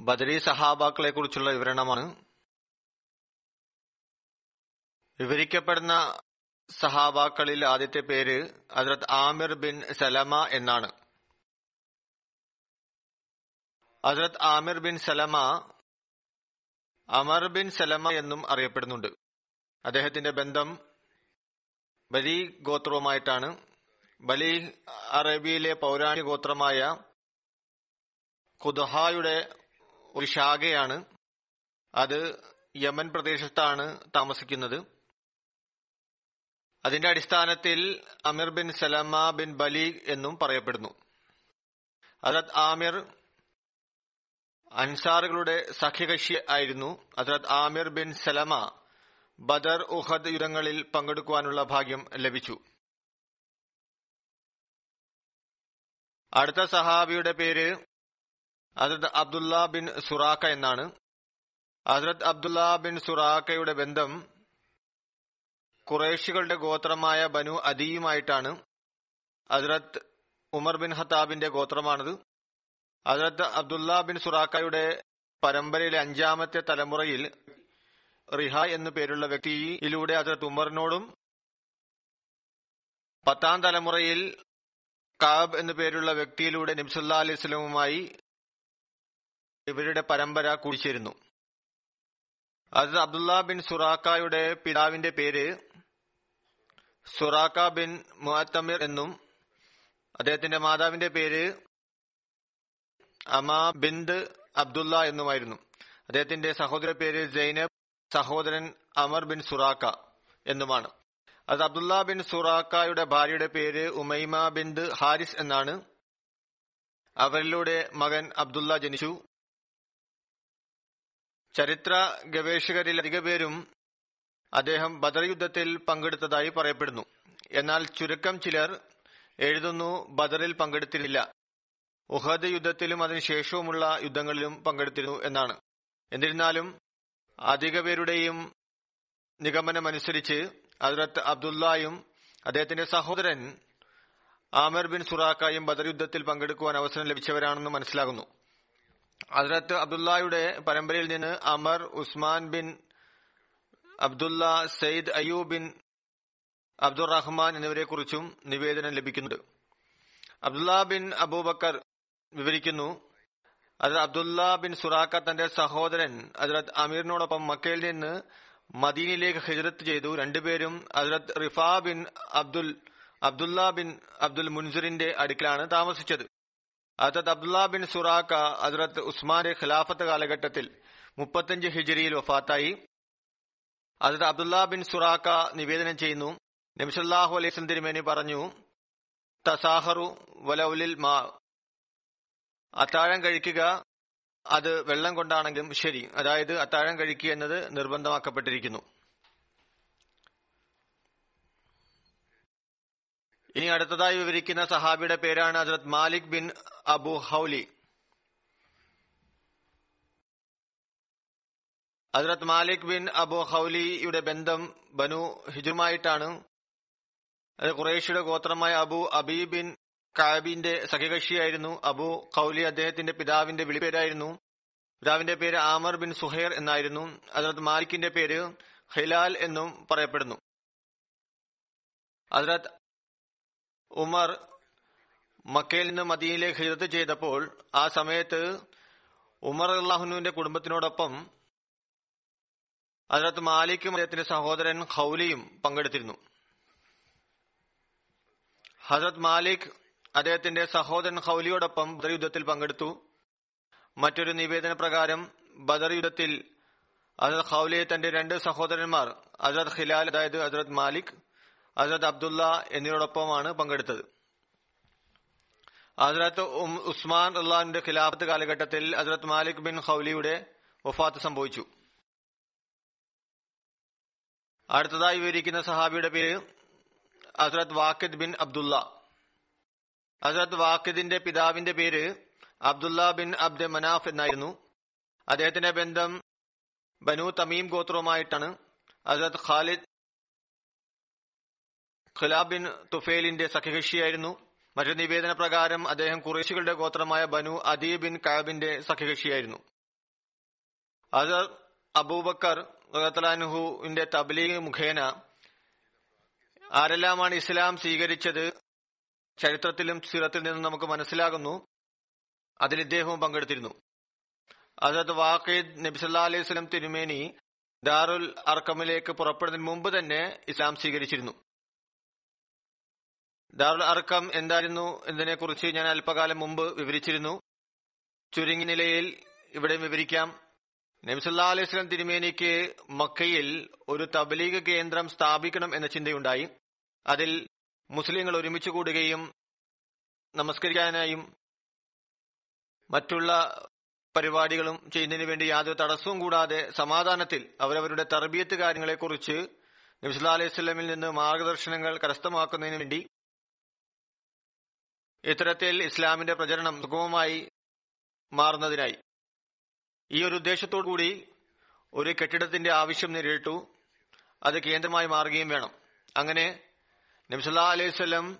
ബദരി സഹാബാക്കളെ കുറിച്ചുള്ള വിവരണമാണ്. വിവരിക്കപ്പെടുന്ന സഹാബാക്കളിൽ ആദ്യത്തെ പേര് ഹസ്രത് ആമിർ ബിൻ സലമ എന്നാണ്. ഹസ്രത് ആമിർ ബിൻ സലമ അമർ ബിൻ സലമ എന്നും അറിയപ്പെടുന്നുണ്ട്. അദ്ദേഹത്തിന്റെ ബന്ധം ബലി ഗോത്രവുമായിട്ടാണ്. ബലി അറേബ്യയിലെ പൗരാണിക ഗോത്രമായ ഖുദ്ഹായുടെ ഒരു ശാഖയാണ്. അത് യമൻ പ്രദേശത്താണ് താമസിക്കുന്നത്. അതിന്റെ അടിസ്ഥാനത്തിൽ അമിർ ബിൻ സലമ ബിൻ ബലി എന്നും പറയപ്പെടുന്നു. അതത് ആമിർ അൻസാറുകളുടെ സഖ്യകക്ഷി ആയിരുന്നു. അതത് ആമിർ ബിൻ സലമ ബദർ ഉഹദ് യുദ്ധങ്ങളിൽ പങ്കെടുക്കുവാനുള്ള ഭാഗ്യം ലഭിച്ചു. അടുത്ത സഹാബിയുടെ പേര് ഹസരത് അബ്ദുല്ല ബിൻ സുറാക്ക എന്നാണ്. ഹസരത് അബ്ദുല്ല ബിൻ സുറാക്കയുടെ ബന്ധം കുറേഷികളുടെ ഗോത്രമായ ബനു അദിയുമായിട്ടാണ്. ഹസരത് ഉമർ ബിൻ ഹത്താബിന്റെ ഗോത്രമാണത്. ഹസരത്ത് അബ്ദുല്ല ബിൻ സുറാക്കയുടെ പരമ്പരയിലെ അഞ്ചാമത്തെ തലമുറയിൽ റിഹ എന്നു പേരുള്ള വ്യക്തിയിലൂടെ ഹസരത്ത് ഉമറിനോടും പത്താം തലമുറയിൽ കാബ് എന്നു പേരുള്ള വ്യക്തിയിലൂടെ നിംസുല്ലാ അലൈഹി സ്വലമുമായി ഇവരുടെ പരമ്പര കുടിച്ചിരുന്നു. അത് അബ്ദുല്ല ബിൻ സുറാക്കയുടെ പിതാവിന്റെ പേര് സുറാക്ക ബിൻ മുഅത്തമിർ എന്നും അദ്ദേഹത്തിന്റെ മാതാവിന്റെ പേര് അമാ ബിന്ദ് അബ്ദുല്ല എന്നുമായിരുന്നു. അദ്ദേഹത്തിന്റെ സഹോദര പേര് ജൈനബ് സഹോദരൻ അമർ ബിൻ സുറാക്ക എന്നുമാണ്. അത് അബ്ദുല്ല ബിൻ സുറാക്കയുടെ ഭാര്യയുടെ പേര് ഉമൈമ ബിന്ദ് ഹാരിസ് എന്നാണ്. അവരിലൂടെ മകൻ അബ്ദുല്ല ജനിച്ചു. ചരിത്ര ഗവേഷകരിൽ അധിക പേരും അദ്ദേഹം ബദർ യുദ്ധത്തിൽ പങ്കെടുത്തതായി പറയപ്പെടുന്നു. എന്നാൽ ചുരുക്കം ചിലർ എഴുതുന്നു ബദറിൽ പങ്കെടുത്തിരുന്നില്ല ഉഹദ് യുദ്ധത്തിലും അതിനുശേഷവുമുള്ള യുദ്ധങ്ങളിലും പങ്കെടുത്തിരുന്നു എന്നാണ്. എന്നിരുന്നാലും അധിക പേരുടെയും നിഗമനമനുസരിച്ച് ഹസ്രത്ത് അബ്ദുല്ലായും അദ്ദേഹത്തിന്റെ സഹോദരൻ ആമിർ ബിൻ സുറാക്കായും ബദർ യുദ്ധത്തിൽ പങ്കെടുക്കുവാൻ അവസരം ലഭിച്ചവരാണെന്ന് മനസ്സിലാകുന്നു. ഹസ്രത്ത് അബ്ദുല്ലായുടെ പരമ്പരയിൽ നിന്ന് Amar Usman bin Abdullah Syed Ayyub bin Abdurrahman എന്നിവരെ കുറിച്ചും നിവേദനം ലഭിക്കുന്നുണ്ട്. അബ്ദുല്ല ബിൻ അബൂബക്കർ വിവരിക്കുന്നു അതിൽ അബ്ദുല്ല ബിൻ സുറാക്ക തന്റെ സഹോദരൻ അതിലത്ത് അമീറിനോടൊപ്പം മക്കയിൽ നിന്ന് മദീനയിലേക്ക് ഹിജ്രത്ത് ചെയ്തു. രണ്ടുപേരും അതിലത്ത് Rifa bin Abdul Abdullah bin Abdul മുൻസിറിന്റെ അടുക്കലാണ് താമസിച്ചത്. ഹജറത് അബ്ദുല്ല ബിൻ സുറാക്ക അതിർത്ത് ഉസ്മാന്റെ ഖിലാഫത്ത് കാലഘട്ടത്തിൽ മുപ്പത്തഞ്ച് ഹിജിരിയിൽ വഫാത്തായി. അതത് അബ്ദുല്ല ബിൻ സുറാക്ക നിവേദനം ചെയ്യുന്നു. നബിസല്ലാഹു അലൈഹി തിരുമേനി പറഞ്ഞു തസാഹറു വലൗലിൽ മാ അത്താഴം കഴിക്കുക അത് വെള്ളം കൊണ്ടാണെങ്കിലും ശരി. അതായത് അത്താഴം കഴിക്കുക എന്നത് നിർബന്ധമാക്കപ്പെട്ടിരിക്കുന്നു. ഇനി അടുത്തതായി വിവരിക്കുന്ന സഹാബിയുടെ പേരാണ് ഹസ്രത് മാലിക് ബിൻ അബു ഹൌലി. ഹസ്രത് മാലിക് ബിൻ അബു ഹൌലിയുടെ ബന്ധം ബനു ഹിജുമായിട്ടാണ് അത് ഖുറേഷിയുടെ ഗോത്രമായ അബു അബീ ബിൻ കാബിന്റെ സഖ്യകക്ഷിയായിരുന്നു. അബു ഖൌലി അദ്ദേഹത്തിന്റെ പിതാവിന്റെ വിളിപ്പേരായിരുന്നു പിതാവിന്റെ പേര് ആമർ ബിൻ സുഹൈർ എന്നായിരുന്നു. ഹസ്രത് മാലിക്കിന്റെ പേര് ഹിലാൽ എന്നും പറയപ്പെടുന്നു. ഹസ്രത് ഉമർ മക്കയിൽ നിന്ന് മദീനയിലേക്ക് ഹിജറത്ത് ചെയ്തപ്പോൾ ആ സമയത്ത് ഉമർ അള്ളാഹുനുവിന്റെ കുടുംബത്തിനോടൊപ്പം അതിനകത്ത് മാലിക്കും അദ്ദേഹത്തിന്റെ സഹോദരൻ ഹൌലിയും പങ്കെടുത്തിരുന്നു. ഹസരത് മാലിക് അദ്ദേഹത്തിന്റെ സഹോദരൻ ഹൌലിയോടൊപ്പം ബദർ യുദ്ധത്തിൽ പങ്കെടുത്തു. മറ്റൊരു നിവേദന പ്രകാരം ബദർ യുദ്ധത്തിൽ അസരത് ഹൌലിയെ തന്റെ രണ്ട് സഹോദരന്മാർ അസരത് ഹിലാൽ അതായത് അസരത് മാലിക് ഹസ്രത് അബ്ദുള്ള എന്നിവരോടൊപ്പമാണ് പങ്കെടുത്തത്. ഹസ്രത്ത് ഉസ്മാൻ അള്ളാഹിന്റെ ഖിലാഫത്ത് കാലഘട്ടത്തിൽ ഹസരത്ത് മാലിക് ബിൻ ഹൌലിയുടെ വഫാത്ത് സംഭവിച്ചു. അടുത്തതായി വിവരിക്കുന്ന സഹാബിയുടെ പേര് ഹസ്രത് വാക്കിദ് ബിൻ അബ്ദുള്ള ഹസ്രത് വാക്കിദിന്റെ പിതാവിന്റെ പേര് അബ്ദുള്ള ബിൻ അബ്ദ് മനാഫ് എന്നായിരുന്നു. അദ്ദേഹത്തിന്റെ ബന്ധം ബനു തമീം ഗോത്രവുമായിട്ടാണ്. ഹസരത് ഖാലിദ് ഖുലാബ് ബിൻ തുഫേലിന്റെ സഖ്യകക്ഷിയായിരുന്നു. മറ്റൊരു നിവേദന പ്രകാരം അദ്ദേഹം കുറേശികളുടെ ഗോത്രമായ ബനു അദീ ബിൻ കാബിന്റെ സഖ്യകക്ഷിയായിരുന്നു. അസർ അബൂബക്കർ റഹത്തലാൻഹുവിന്റെ തബ്ലീഗ് മുഖേന ആരെല്ലാമാണ് ഇസ്ലാം സ്വീകരിച്ചത് ചരിത്രത്തിലും സിറത്തിൽ നിന്നും നമുക്ക് മനസ്സിലാകുന്നു. അതിൽ ഇദ്ദേഹവും പങ്കെടുത്തിരുന്നു. അസത് വാഖിദ് നബിസല്ലാ അലൈഹി സ്വലം തിരുമേനി ദാറുൽ അർക്കമിലേക്ക് പുറപ്പെടുന്നതിന് മുമ്പ് തന്നെ ഇസ്ലാം സ്വീകരിച്ചിരുന്നു. ദാറുൽ അർക്കം എന്തായിരുന്നു എന്നതിനെക്കുറിച്ച് ഞാൻ അല്പകാലം മുമ്പ് വിവരിച്ചിരുന്നു. ചുരുങ്ങി നിലയിൽ ഇവിടെ വിവരിക്കാം. നബിസല്ലാ അലൈഹി സ്വലം തിരുമേനിക്ക് മക്കയിൽ ഒരു തബ്ലീഗ് കേന്ദ്രം സ്ഥാപിക്കണം എന്ന ചിന്തയുണ്ടായി. അതിൽ മുസ്ലിങ്ങൾ ഒരുമിച്ച് കൂടുകയും നമസ്കരിക്കാനായും മറ്റുള്ള പരിപാടികളും ചെയ്യുന്നതിന് വേണ്ടി യാതൊരു തടസ്സവും കൂടാതെ സമാധാനത്തിൽ അവരവരുടെ തർബീയത്ത് കാര്യങ്ങളെക്കുറിച്ച് നബിസുല്ലാ അലൈഹി സ്വലമിൽ നിന്ന് മാർഗദർശനങ്ങൾ കരസ്ഥമാക്കുന്നതിന് വേണ്ടി ഇത്തരത്തിൽ ഇസ്ലാമിന്റെ പ്രചരണം സുഗമമായി മാറുന്നതിനായി. ഈ ഒരു കൂടി ഒരു കെട്ടിടത്തിന്റെ ആവശ്യം നേരിട്ടു. അത് കേന്ദ്രമായി മാറുകയും വേണം. അങ്ങനെ നബ്സല്ലാ അലൈവല്ലം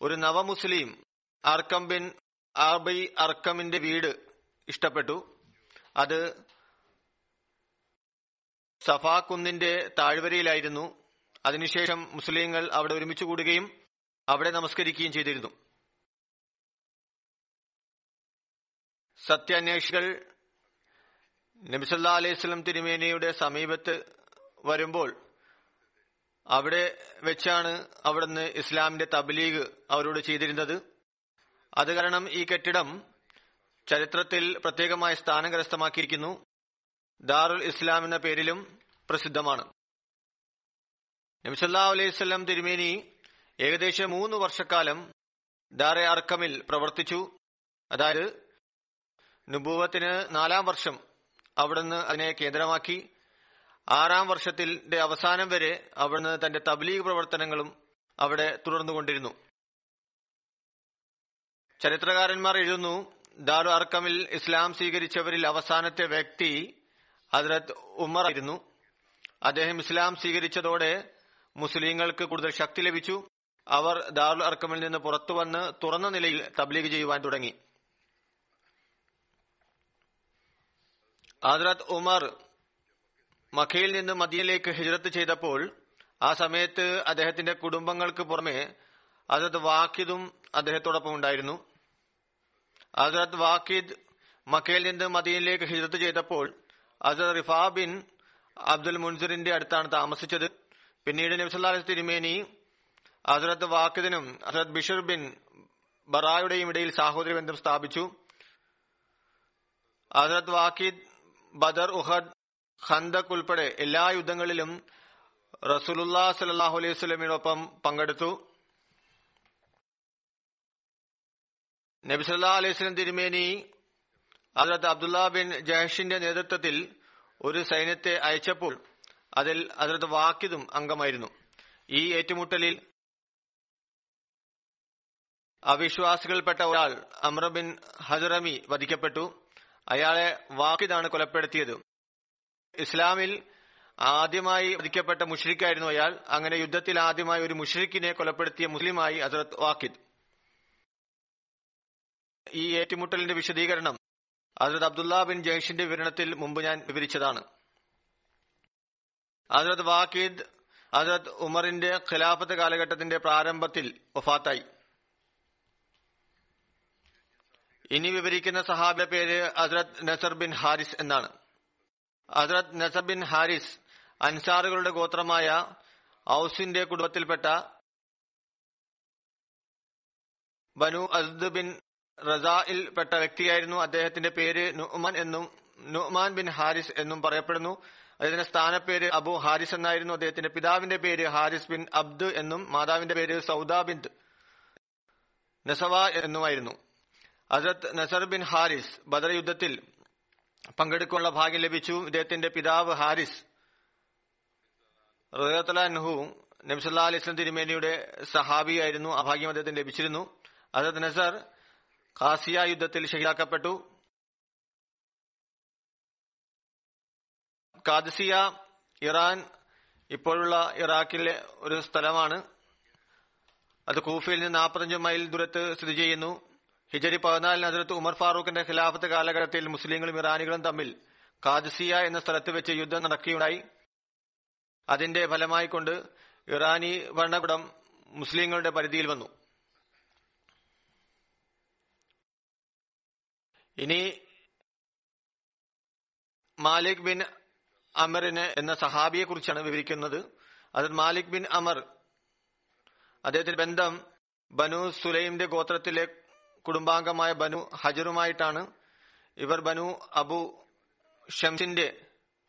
ഒരു നവമുസ്ലിം അർക്കം ബിൻ ആർബൈ അർക്കമിന്റെ വീട് ഇഷ്ടപ്പെട്ടു. അത് സഫാ കുന്നിന്റെ താഴ്വരയിലായിരുന്നു. അതിനുശേഷം മുസ്ലിങ്ങൾ അവിടെ ഒരുമിച്ച് കൂടുകയും അവിടെ നമസ്കരിക്കുകയും ചെയ്തിരുന്നു. സത്യാന്വേഷികൾ നബിസല്ലാ അലൈഹിസ്ലം തിരുമേനിയുടെ സമീപത്ത് വരുമ്പോൾ അവിടെ വെച്ചാണ് അവിടുന്ന് ഇസ്ലാമിന്റെ തബ്ലീഗ് അവരോട് ചെയ്തിരുന്നത്. അത് കാരണം ഈ കെട്ടിടം ചരിത്രത്തിൽ പ്രത്യേകമായ സ്ഥാനം കരസ്ഥമാക്കിയിരിക്കുന്നു ദാറുൽ ഇസ്ലാം എന്ന പേരിലും പ്രസിദ്ധമാണ്. നബിസല്ലാ അലൈഹിസ്ലം തിരുമേനി ഏകദേശം മൂന്ന് വർഷക്കാലം ദാറെ അർക്കമിൽ പ്രവർത്തിച്ചു. അതായത് നുബൂവത്തിന് നാലാം വർഷം അവിടുന്ന് അതിനെ കേന്ദ്രമാക്കി. ആറാം വർഷത്തിന്റെ അവസാനം വരെ അവിടുന്ന് തന്റെ തബ്ലീഗ് പ്രവർത്തനങ്ങളും അവിടെ തുടർന്നുകൊണ്ടിരുന്നു. ചരിത്രകാരന്മാർ എഴുതുന്നു ദാരു അർക്കമിൽ ഇസ്ലാം സ്വീകരിച്ചവരിൽ അവസാനത്തെ വ്യക്തി ഹജ്രത് ഉമർ ആയിരുന്നു. അദ്ദേഹം ഇസ്ലാം സ്വീകരിച്ചതോടെ മുസ്ലിങ്ങൾക്ക് കൂടുതൽ ശക്തി ലഭിച്ചു. അവർ ദാറുൽ അർക്കമിൽ നിന്ന് പുറത്തു വന്ന് തുറന്ന നിലയിൽ തബ്ലീഗ് ചെയ്യുവാൻ തുടങ്ങി. ഹജ്രത് ഉമർ മഖയിൽ നിന്ന് മദീനയിലേക്ക് ഹിജ്രത്ത് ചെയ്തപ്പോൾ ആ സമയത്ത് അദ്ദേഹത്തിന്റെ കുടുംബങ്ങൾക്ക് പുറമെ ഹജറത് വാക്കിദും അദ്ദേഹത്തോടൊപ്പം ഉണ്ടായിരുന്നു. ഹജറത് വാക്കിദ് മക്കയിൽ നിന്ന് മദീനിലേക്ക് ഹിജ്രത്ത് ചെയ്തപ്പോൾ ഹജറത് റിഫാ ബിൻ അബ്ദുൽ മുൻസിറിന്റെ അടുത്താണ് താമസിച്ചത്. പിന്നീട് നബ്സല്ലാ തിരുമേനി ഹസരത്ത് വാക്കിദിനും ഹസരത് ബിഷർ ബിൻ ബറായുടെയും ഇടയിൽ സാഹോദര്യ ബന്ധം സ്ഥാപിച്ചു. ഹസരത് വാക്കിദ് ബദർ ഉഹദ് ഖന്തക് ഉൾപ്പെടെ എല്ലാ യുദ്ധങ്ങളിലും റസൂലുല്ലാ സലാഹു അലൈഹി സ്വലമിനൊപ്പം പങ്കെടുത്തു. നബിസല്ലാ അലൈഹി സ്വലം തിരുമേനി ഹജറത്ത് അബ്ദുല്ല ബിൻ ജഹഷിന്റെ നേതൃത്വത്തിൽ ഒരു സൈന്യത്തെ അയച്ചപ്പോൾ അതിൽ ഹജറത്ത് വാക്കിദും അംഗമായിരുന്നു. ഈ ഏറ്റുമുട്ടലിൽ അവിശ്വാസികൾപ്പെട്ട ഒരാൾ അമ്ര ബിൻ ഹജറമി വധിക്കപ്പെട്ടു. അയാളെ വാക്കിതാണ് കൊലപ്പെടുത്തിയത്. ഇസ്ലാമിൽ ആദ്യമായി വധിക്കപ്പെട്ട മുഷ്രിഖായിരുന്നു അയാൾ. അങ്ങനെ യുദ്ധത്തിൽ ആദ്യമായി ഒരു മുഷ്രിഖിനെ കൊലപ്പെടുത്തിയ മുസ്ലിമായി ഹസരത് വാക്കിദ്. ഈ ഏറ്റുമുട്ടലിന്റെ വിശദീകരണം ഹസരത് അബ്ദുല്ല ബിൻ ജയ്ഷിന്റെ വിവരണത്തിൽ മുമ്പ് ഞാൻ വിവരിച്ചതാണ്. ഹസരത് വാക്കിദ് ഹസരത് ഉമറിന്റെ ഖിലാഫത്ത് കാലഘട്ടത്തിന്റെ പ്രാരംഭത്തിൽ വഫാത്തായി. ഇനി വിവരിക്കുന്ന സഹാബിയുടെ പേര് അസ്രത് നസർ ബിൻ ഹാരിസ് എന്നാണ്. അസ്രത് നസർ ബിൻ ഹാരിസ് അൻസാറുകളുടെ ഗോത്രമായ ഔസിന്റെ കുടുംബത്തിൽപ്പെട്ട ബനു അസ്ദ് ബിൻ റസായിൽ പെട്ട വ്യക്തിയായിരുന്നു. അദ്ദേഹത്തിന്റെ പേര് നുഹ്മൻ എന്നും നുഹ്മാൻ ബിൻ ഹാരിസ് എന്നും പറയപ്പെടുന്നു. അദ്ദേഹത്തിന്റെ സ്ഥാനപ്പേര് അബു ഹാരിസ് എന്നായിരുന്നു. അദ്ദേഹത്തിന്റെ പിതാവിന്റെ പേര് ഹാരിസ് ബിൻ അബ്ദു എന്നും മാതാവിന്റെ പേര് സൗദ ബിൻ നസവ എന്നുമായിരുന്നു. ഹസരത് നസർ ബിൻ ഹാരിസ് ബദർ യുദ്ധത്തിൽ പങ്കെടുക്കാനുള്ള ഭാഗ്യം ലഭിച്ചു. ഇദ്ദേഹത്തിന്റെ പിതാവ് ഹാരിസ് റഹത്തലാൻഹു നബ്സല്ലാ അലിസ്ലം തിരുമേനിയുടെ സഹാബിയായിരുന്നു ആ ഭാഗ്യം അദ്ദേഹത്തിന് ലഭിച്ചിരുന്നു. അസത് നസർ കാസിയ യുദ്ധത്തിൽ ഷഹീദാക്കപ്പെട്ടു. കാദസിയ ഇറാൻ ഇപ്പോഴുള്ള ഇറാഖിലെ ഒരു സ്ഥലമാണ്. അത് കൂഫയിൽ നിന്ന് നാൽപ്പത്തഞ്ച് മൈൽ ദൂരത്ത് സ്ഥിതി ചെയ്യുന്നു. ഹിജരി പതിനാലിന് അതിർത്ത് ഉമർ ഫാറൂഖിന്റെ ഖിലാഫത്ത് കാലഘട്ടത്തിൽ മുസ്ലിങ്ങളും ഇറാനികളും തമ്മിൽ കാദ്സിയ എന്ന സ്ഥലത്ത് വെച്ച് യുദ്ധം നടക്കുകയുണ്ടായി. അതിന്റെ ഫലമായി കൊണ്ട് ഇറാനി ഭരണകൂടം മുസ്ലിങ്ങളുടെ പരിധിയിൽ വന്നു. ഇനി മാലിക് ബിൻ അമറിന് എന്ന സഹാബിയെ കുറിച്ചാണ് വിവരിക്കുന്നത്. അത് മാലിക് ബിൻ അമർ അദ്ദേഹത്തിന്റെ ബന്ധം ബനു സുലൈമിന്റെ ഗോത്രത്തിലെ കുടുംബാംഗമായ ബനു ഹജറുമായിട്ടാണ് ഇവർ ബനു അബു ഷംസിന്റെ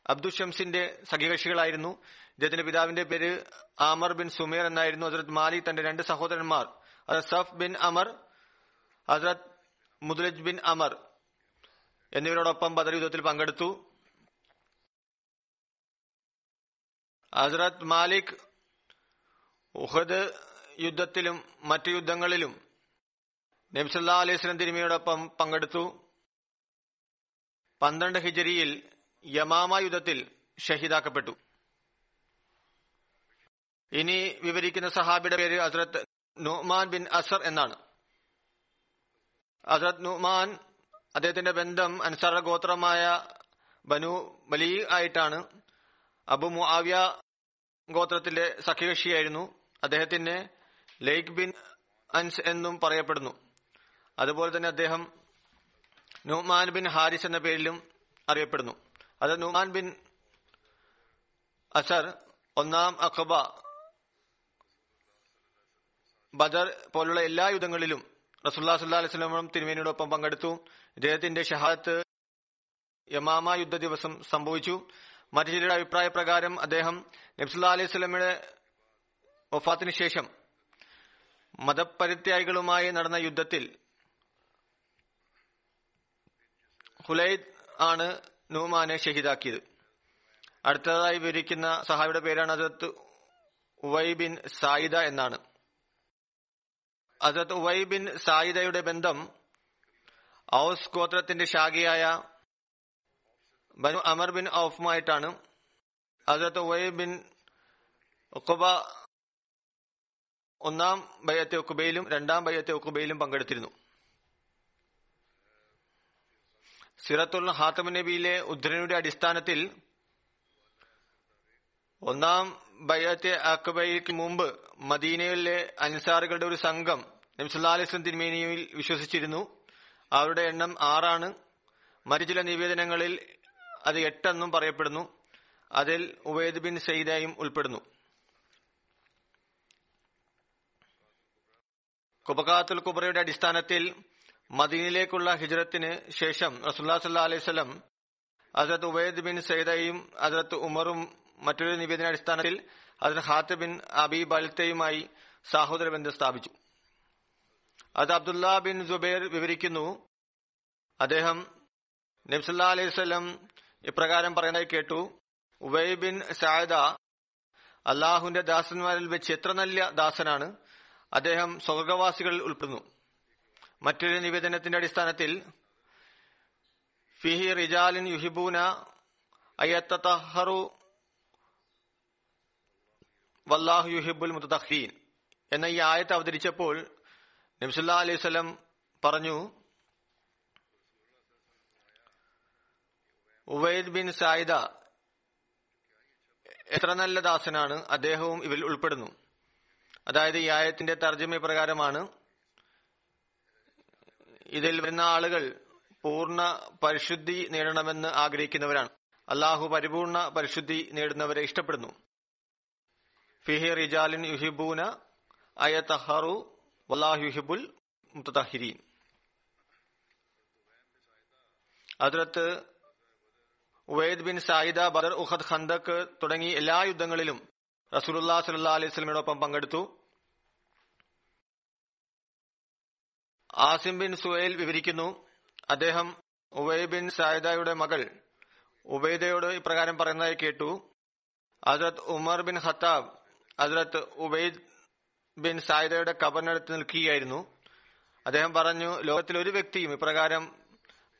അബ്ദു ഷംസിന്റെ സഖ്യകക്ഷികളായിരുന്നു ഇദ്ദേഹത്തിന്റെ പിതാവിന്റെ പേര് ആമർ ബിൻ സുമേർ എന്നായിരുന്നു. ഹസരത് മാലി തന്റെ രണ്ട് സഹോദരന്മാർ. ഹസരത് സഫ് ബിൻ അമർ ഹസരത് മുദുലജ് ബിൻ അമർ എന്നിവരോടൊപ്പം ബദർ യുദ്ധത്തിൽ പങ്കെടുത്തു. ഹസരത് മാലിക് ഉഹദ് യുദ്ധത്തിലും മറ്റു യുദ്ധങ്ങളിലും നബ്സല്ലാ അലൈഹി സ്വലം തിരുമിയോടൊപ്പം പങ്കെടുത്തു. പന്ത്രണ്ട് ഹിജരിയിൽ യമാമ യുദ്ധത്തിൽ ഷഹീദാക്കപ്പെട്ടു. ഇനി വിവരിക്കുന്ന സഹാബിയുടെ പേര് ഹസ്രത്ത് നുഹ്മാൻ ബിൻ അസർ എന്നാണ്. ഹസ്രത് നുഹ്മാൻ അദ്ദേഹത്തിന്റെ ബന്ധം അൻസാറ ഗോത്രമായ ബനു ബലി ആയിട്ടാണ്. അബു മുആവിയ ഗോത്രത്തിലെ സഖ്യകക്ഷിയായിരുന്നു. അദ്ദേഹത്തിന് ലൈക് ബിൻ അൻസ് എന്നും പറയപ്പെടുന്നു. അതുപോലെ തന്നെ അദ്ദേഹം നുമാൻ ബിൻ ഹാരിസ് എന്ന പേരിലും അറിയപ്പെടുന്നു. അത് നുമാൻ ബിൻ അസർ ഒന്നാം അഖബ ബദർ പോലുള്ള എല്ലാ യുദ്ധങ്ങളിലും റസുല്ലാ സുല്ലാ അലൈഹി സ്വലമും തിരുമേനിയോടൊപ്പം പങ്കെടുത്തു. ഇദ്ദേഹത്തിന്റെ ഷഹാദത്ത് യമാമ യുദ്ധ ദിവസം സംഭവിച്ചു. മറ്റു ചിലരുടെ അഭിപ്രായ പ്രകാരം അദ്ദേഹം നബ്സുല്ലാ അലൈഹി സ്വലമിയുടെ വഫാത്തിന് ശേഷം മതപരിത്യാഗികളുമായി നടന്ന യുദ്ധത്തിൽ ഹുലൈദ് ആണ് നൂമാനെ ഷഹീദാക്കിയത്. അടുത്തതായി വിവരിക്കുന്ന സഹാബിയുടെ പേരാണ് ഹസരത്ത് ഉവൈ ബിൻ സായിദ എന്നാണ്. ഹസരത്ത് ഉവൈ ബിൻ സായിദയുടെ ബന്ധം ഔസ് ഗോത്രത്തിന്റെ ശാഖയായ ബനു അമർ ബിൻ ഔഫുമായിട്ടാണ്. ഹസരത്ത് ഉവൈ ബിൻ ഉഖബ ഒന്നാം ബയ്യത്തെ ഉക്കുബയിലും രണ്ടാം ബയ്യത്തെ ഉക്കുബയിലും പങ്കെടുത്തിരുന്നു. സിറത്തുൽ ഹാത്തമ നബിയിലെ ഉദ്ധരണിയുടെ അടിസ്ഥാനത്തിൽ ഒന്നാം ബയ്യത്തെ അക്ബയ്ക്ക് മുമ്പ് മദീനയിലെ അൻസാറുകളുടെ ഒരു സംഘം നംസുല്ലാലിസ്ലം തിരുമേനിയിൽ വിശ്വസിച്ചിരുന്നു. അവരുടെ എണ്ണം ആറാണ്. മറ്റു ചില നിവേദനങ്ങളിൽ അത് എട്ടെന്നും പറയപ്പെടുന്നു. അതിൽ ഉവൈദ് ബിൻ സയ്യിദായും ഉൾപ്പെടുന്നു. കുബക്കാത്തുൽ കുബറയുടെ അടിസ്ഥാനത്തിൽ മദീനിലേക്കുള്ള ഹിജ്റത്തിന് ശേഷം റസുല്ലാ സല്ലാ അലൈഹി സ്വലം അസരത്ത് ഉബൈദ് ബിൻ സൈദയും അസരത്ത് ഉമറും മറ്റൊരു നിവേദന അടിസ്ഥാനത്തിൽ ഹസരത്ത് ഹാത്ത് ബിൻ അബി ബൽത്തയുമായി സാഹോദര ബന്ധം സ്ഥാപിച്ചു. അത് അബ്ദുല്ല ബിൻ ജുബൈർ വിവരിക്കുന്നു. അദ്ദേഹം നബ്സല്ലാ അലൈഹി സ്വലം ഇപ്രകാരം പറയുന്നത് കേട്ടു. ഉബൈ ബിൻ സായദ അള്ളാഹുവിന്റെ ദാസന്മാരിൽ വെച്ച് എത്ര നല്ല ദാസനാണ്. അദ്ദേഹം സ്വർഗവാസികളിൽ ഉൾപ്പെടുന്നു. മറ്റൊരു നിവേദനത്തിന്റെ അടിസ്ഥാനത്തിൽ ഫിഹി റിജാലിൻ യുഹിബൂന അയ്യത്തഹറു വല്ലാഹു യുഹിബുൽ മുത്തഹീൻ എന്ന ഈ ആയത്ത് അവതരിച്ചപ്പോൾ നബ്സുല്ലാ അലൈഹി സ്വലം പറഞ്ഞു ഉവൈദ് ബിൻ സായിദ എത്ര നല്ല ദാസനാണ് അദ്ദേഹവും ഇവരിൽ ഉൾപ്പെടുന്നു. അതായത് ഈ ആയത്തിന്റെ തർജമ പ്രകാരമാണ് ഇതിൽ വരുന്ന ആളുകൾ പൂർണ പരിശുദ്ധി നേടണമെന്ന് ആഗ്രഹിക്കുന്നവരാണ്. അള്ളാഹു പരിപൂർണ പരിശുദ്ധി നേടുന്നവരെ ഇഷ്ടപ്പെടുന്നു. ഫിഹി റിജാലിൻ യുഹിബൂന അയതഹറു വല്ലാഹു യുഹിബുൽ മുത്തഹിരീൻ അതിർത്ത് ഉവൈദ് ബിൻ സായിദ ബദർ ഉഹദ് ഖന്തക്ക് തുടങ്ങി എല്ലാ യുദ്ധങ്ങളിലും റസൂലുല്ലാ സല്ലാ അലൈഹി സ്വലമിനോടൊപ്പം പങ്കെടുത്തു. ആസിം ബിൻ സുഹൈൽ വിവരിക്കുന്നു അദ്ദേഹം ഉബൈ ബിൻ സായദയുടെ മകൾ. ഉബൈദയോട് ഇപ്രകാരം പറയുന്നതായി കേട്ടു Hazrat Umar bin Khattab Hazrat Ubaid bin സായദയുടെ കബറിനടുത്ത് നിൽക്കുകയായിരുന്നു. അദ്ദേഹം പറഞ്ഞു ലോകത്തിൽ ഒരു വ്യക്തിയും ഇപ്രകാരം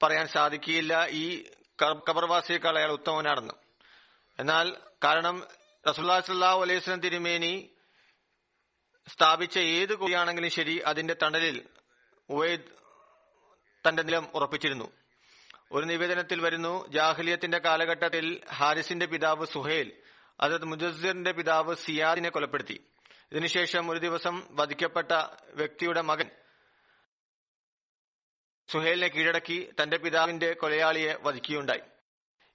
പറയാൻ സാധിക്കുകയില്ല. ഈ കബർവാസിയേക്കാൾ അയാൾ ഉത്തമനാണെന്ന്. എന്നാൽ കാരണം റസുല്ലാ സല്ലാഹു അലൈഹി സ്വലം തിരുമേനി സ്ഥാപിച്ച ഏത് കുടിയാണെങ്കിലും ശരി അതിന്റെ തണലിൽ ഉവൈദ് തന്റെ നിലം ഉറപ്പിച്ചിരുന്നു. ഒരു നിവേദനത്തിൽ വരുന്നു ജാഹ്ലിയത്തിന്റെ കാലഘട്ടത്തിൽ ഹാരിസിന്റെ പിതാവ് സുഹേൽ അതത് മുജസ്സിറിന്റെ പിതാവ് സിയാദിനെ കൊലപ്പെടുത്തി. ഇതിനുശേഷം ഒരു ദിവസം വധിക്കപ്പെട്ട വ്യക്തിയുടെ മകൻ സുഹേലിനെ കീഴടക്കി തന്റെ പിതാവിന്റെ കൊലയാളിയെ വധിക്കുകയുണ്ടായി.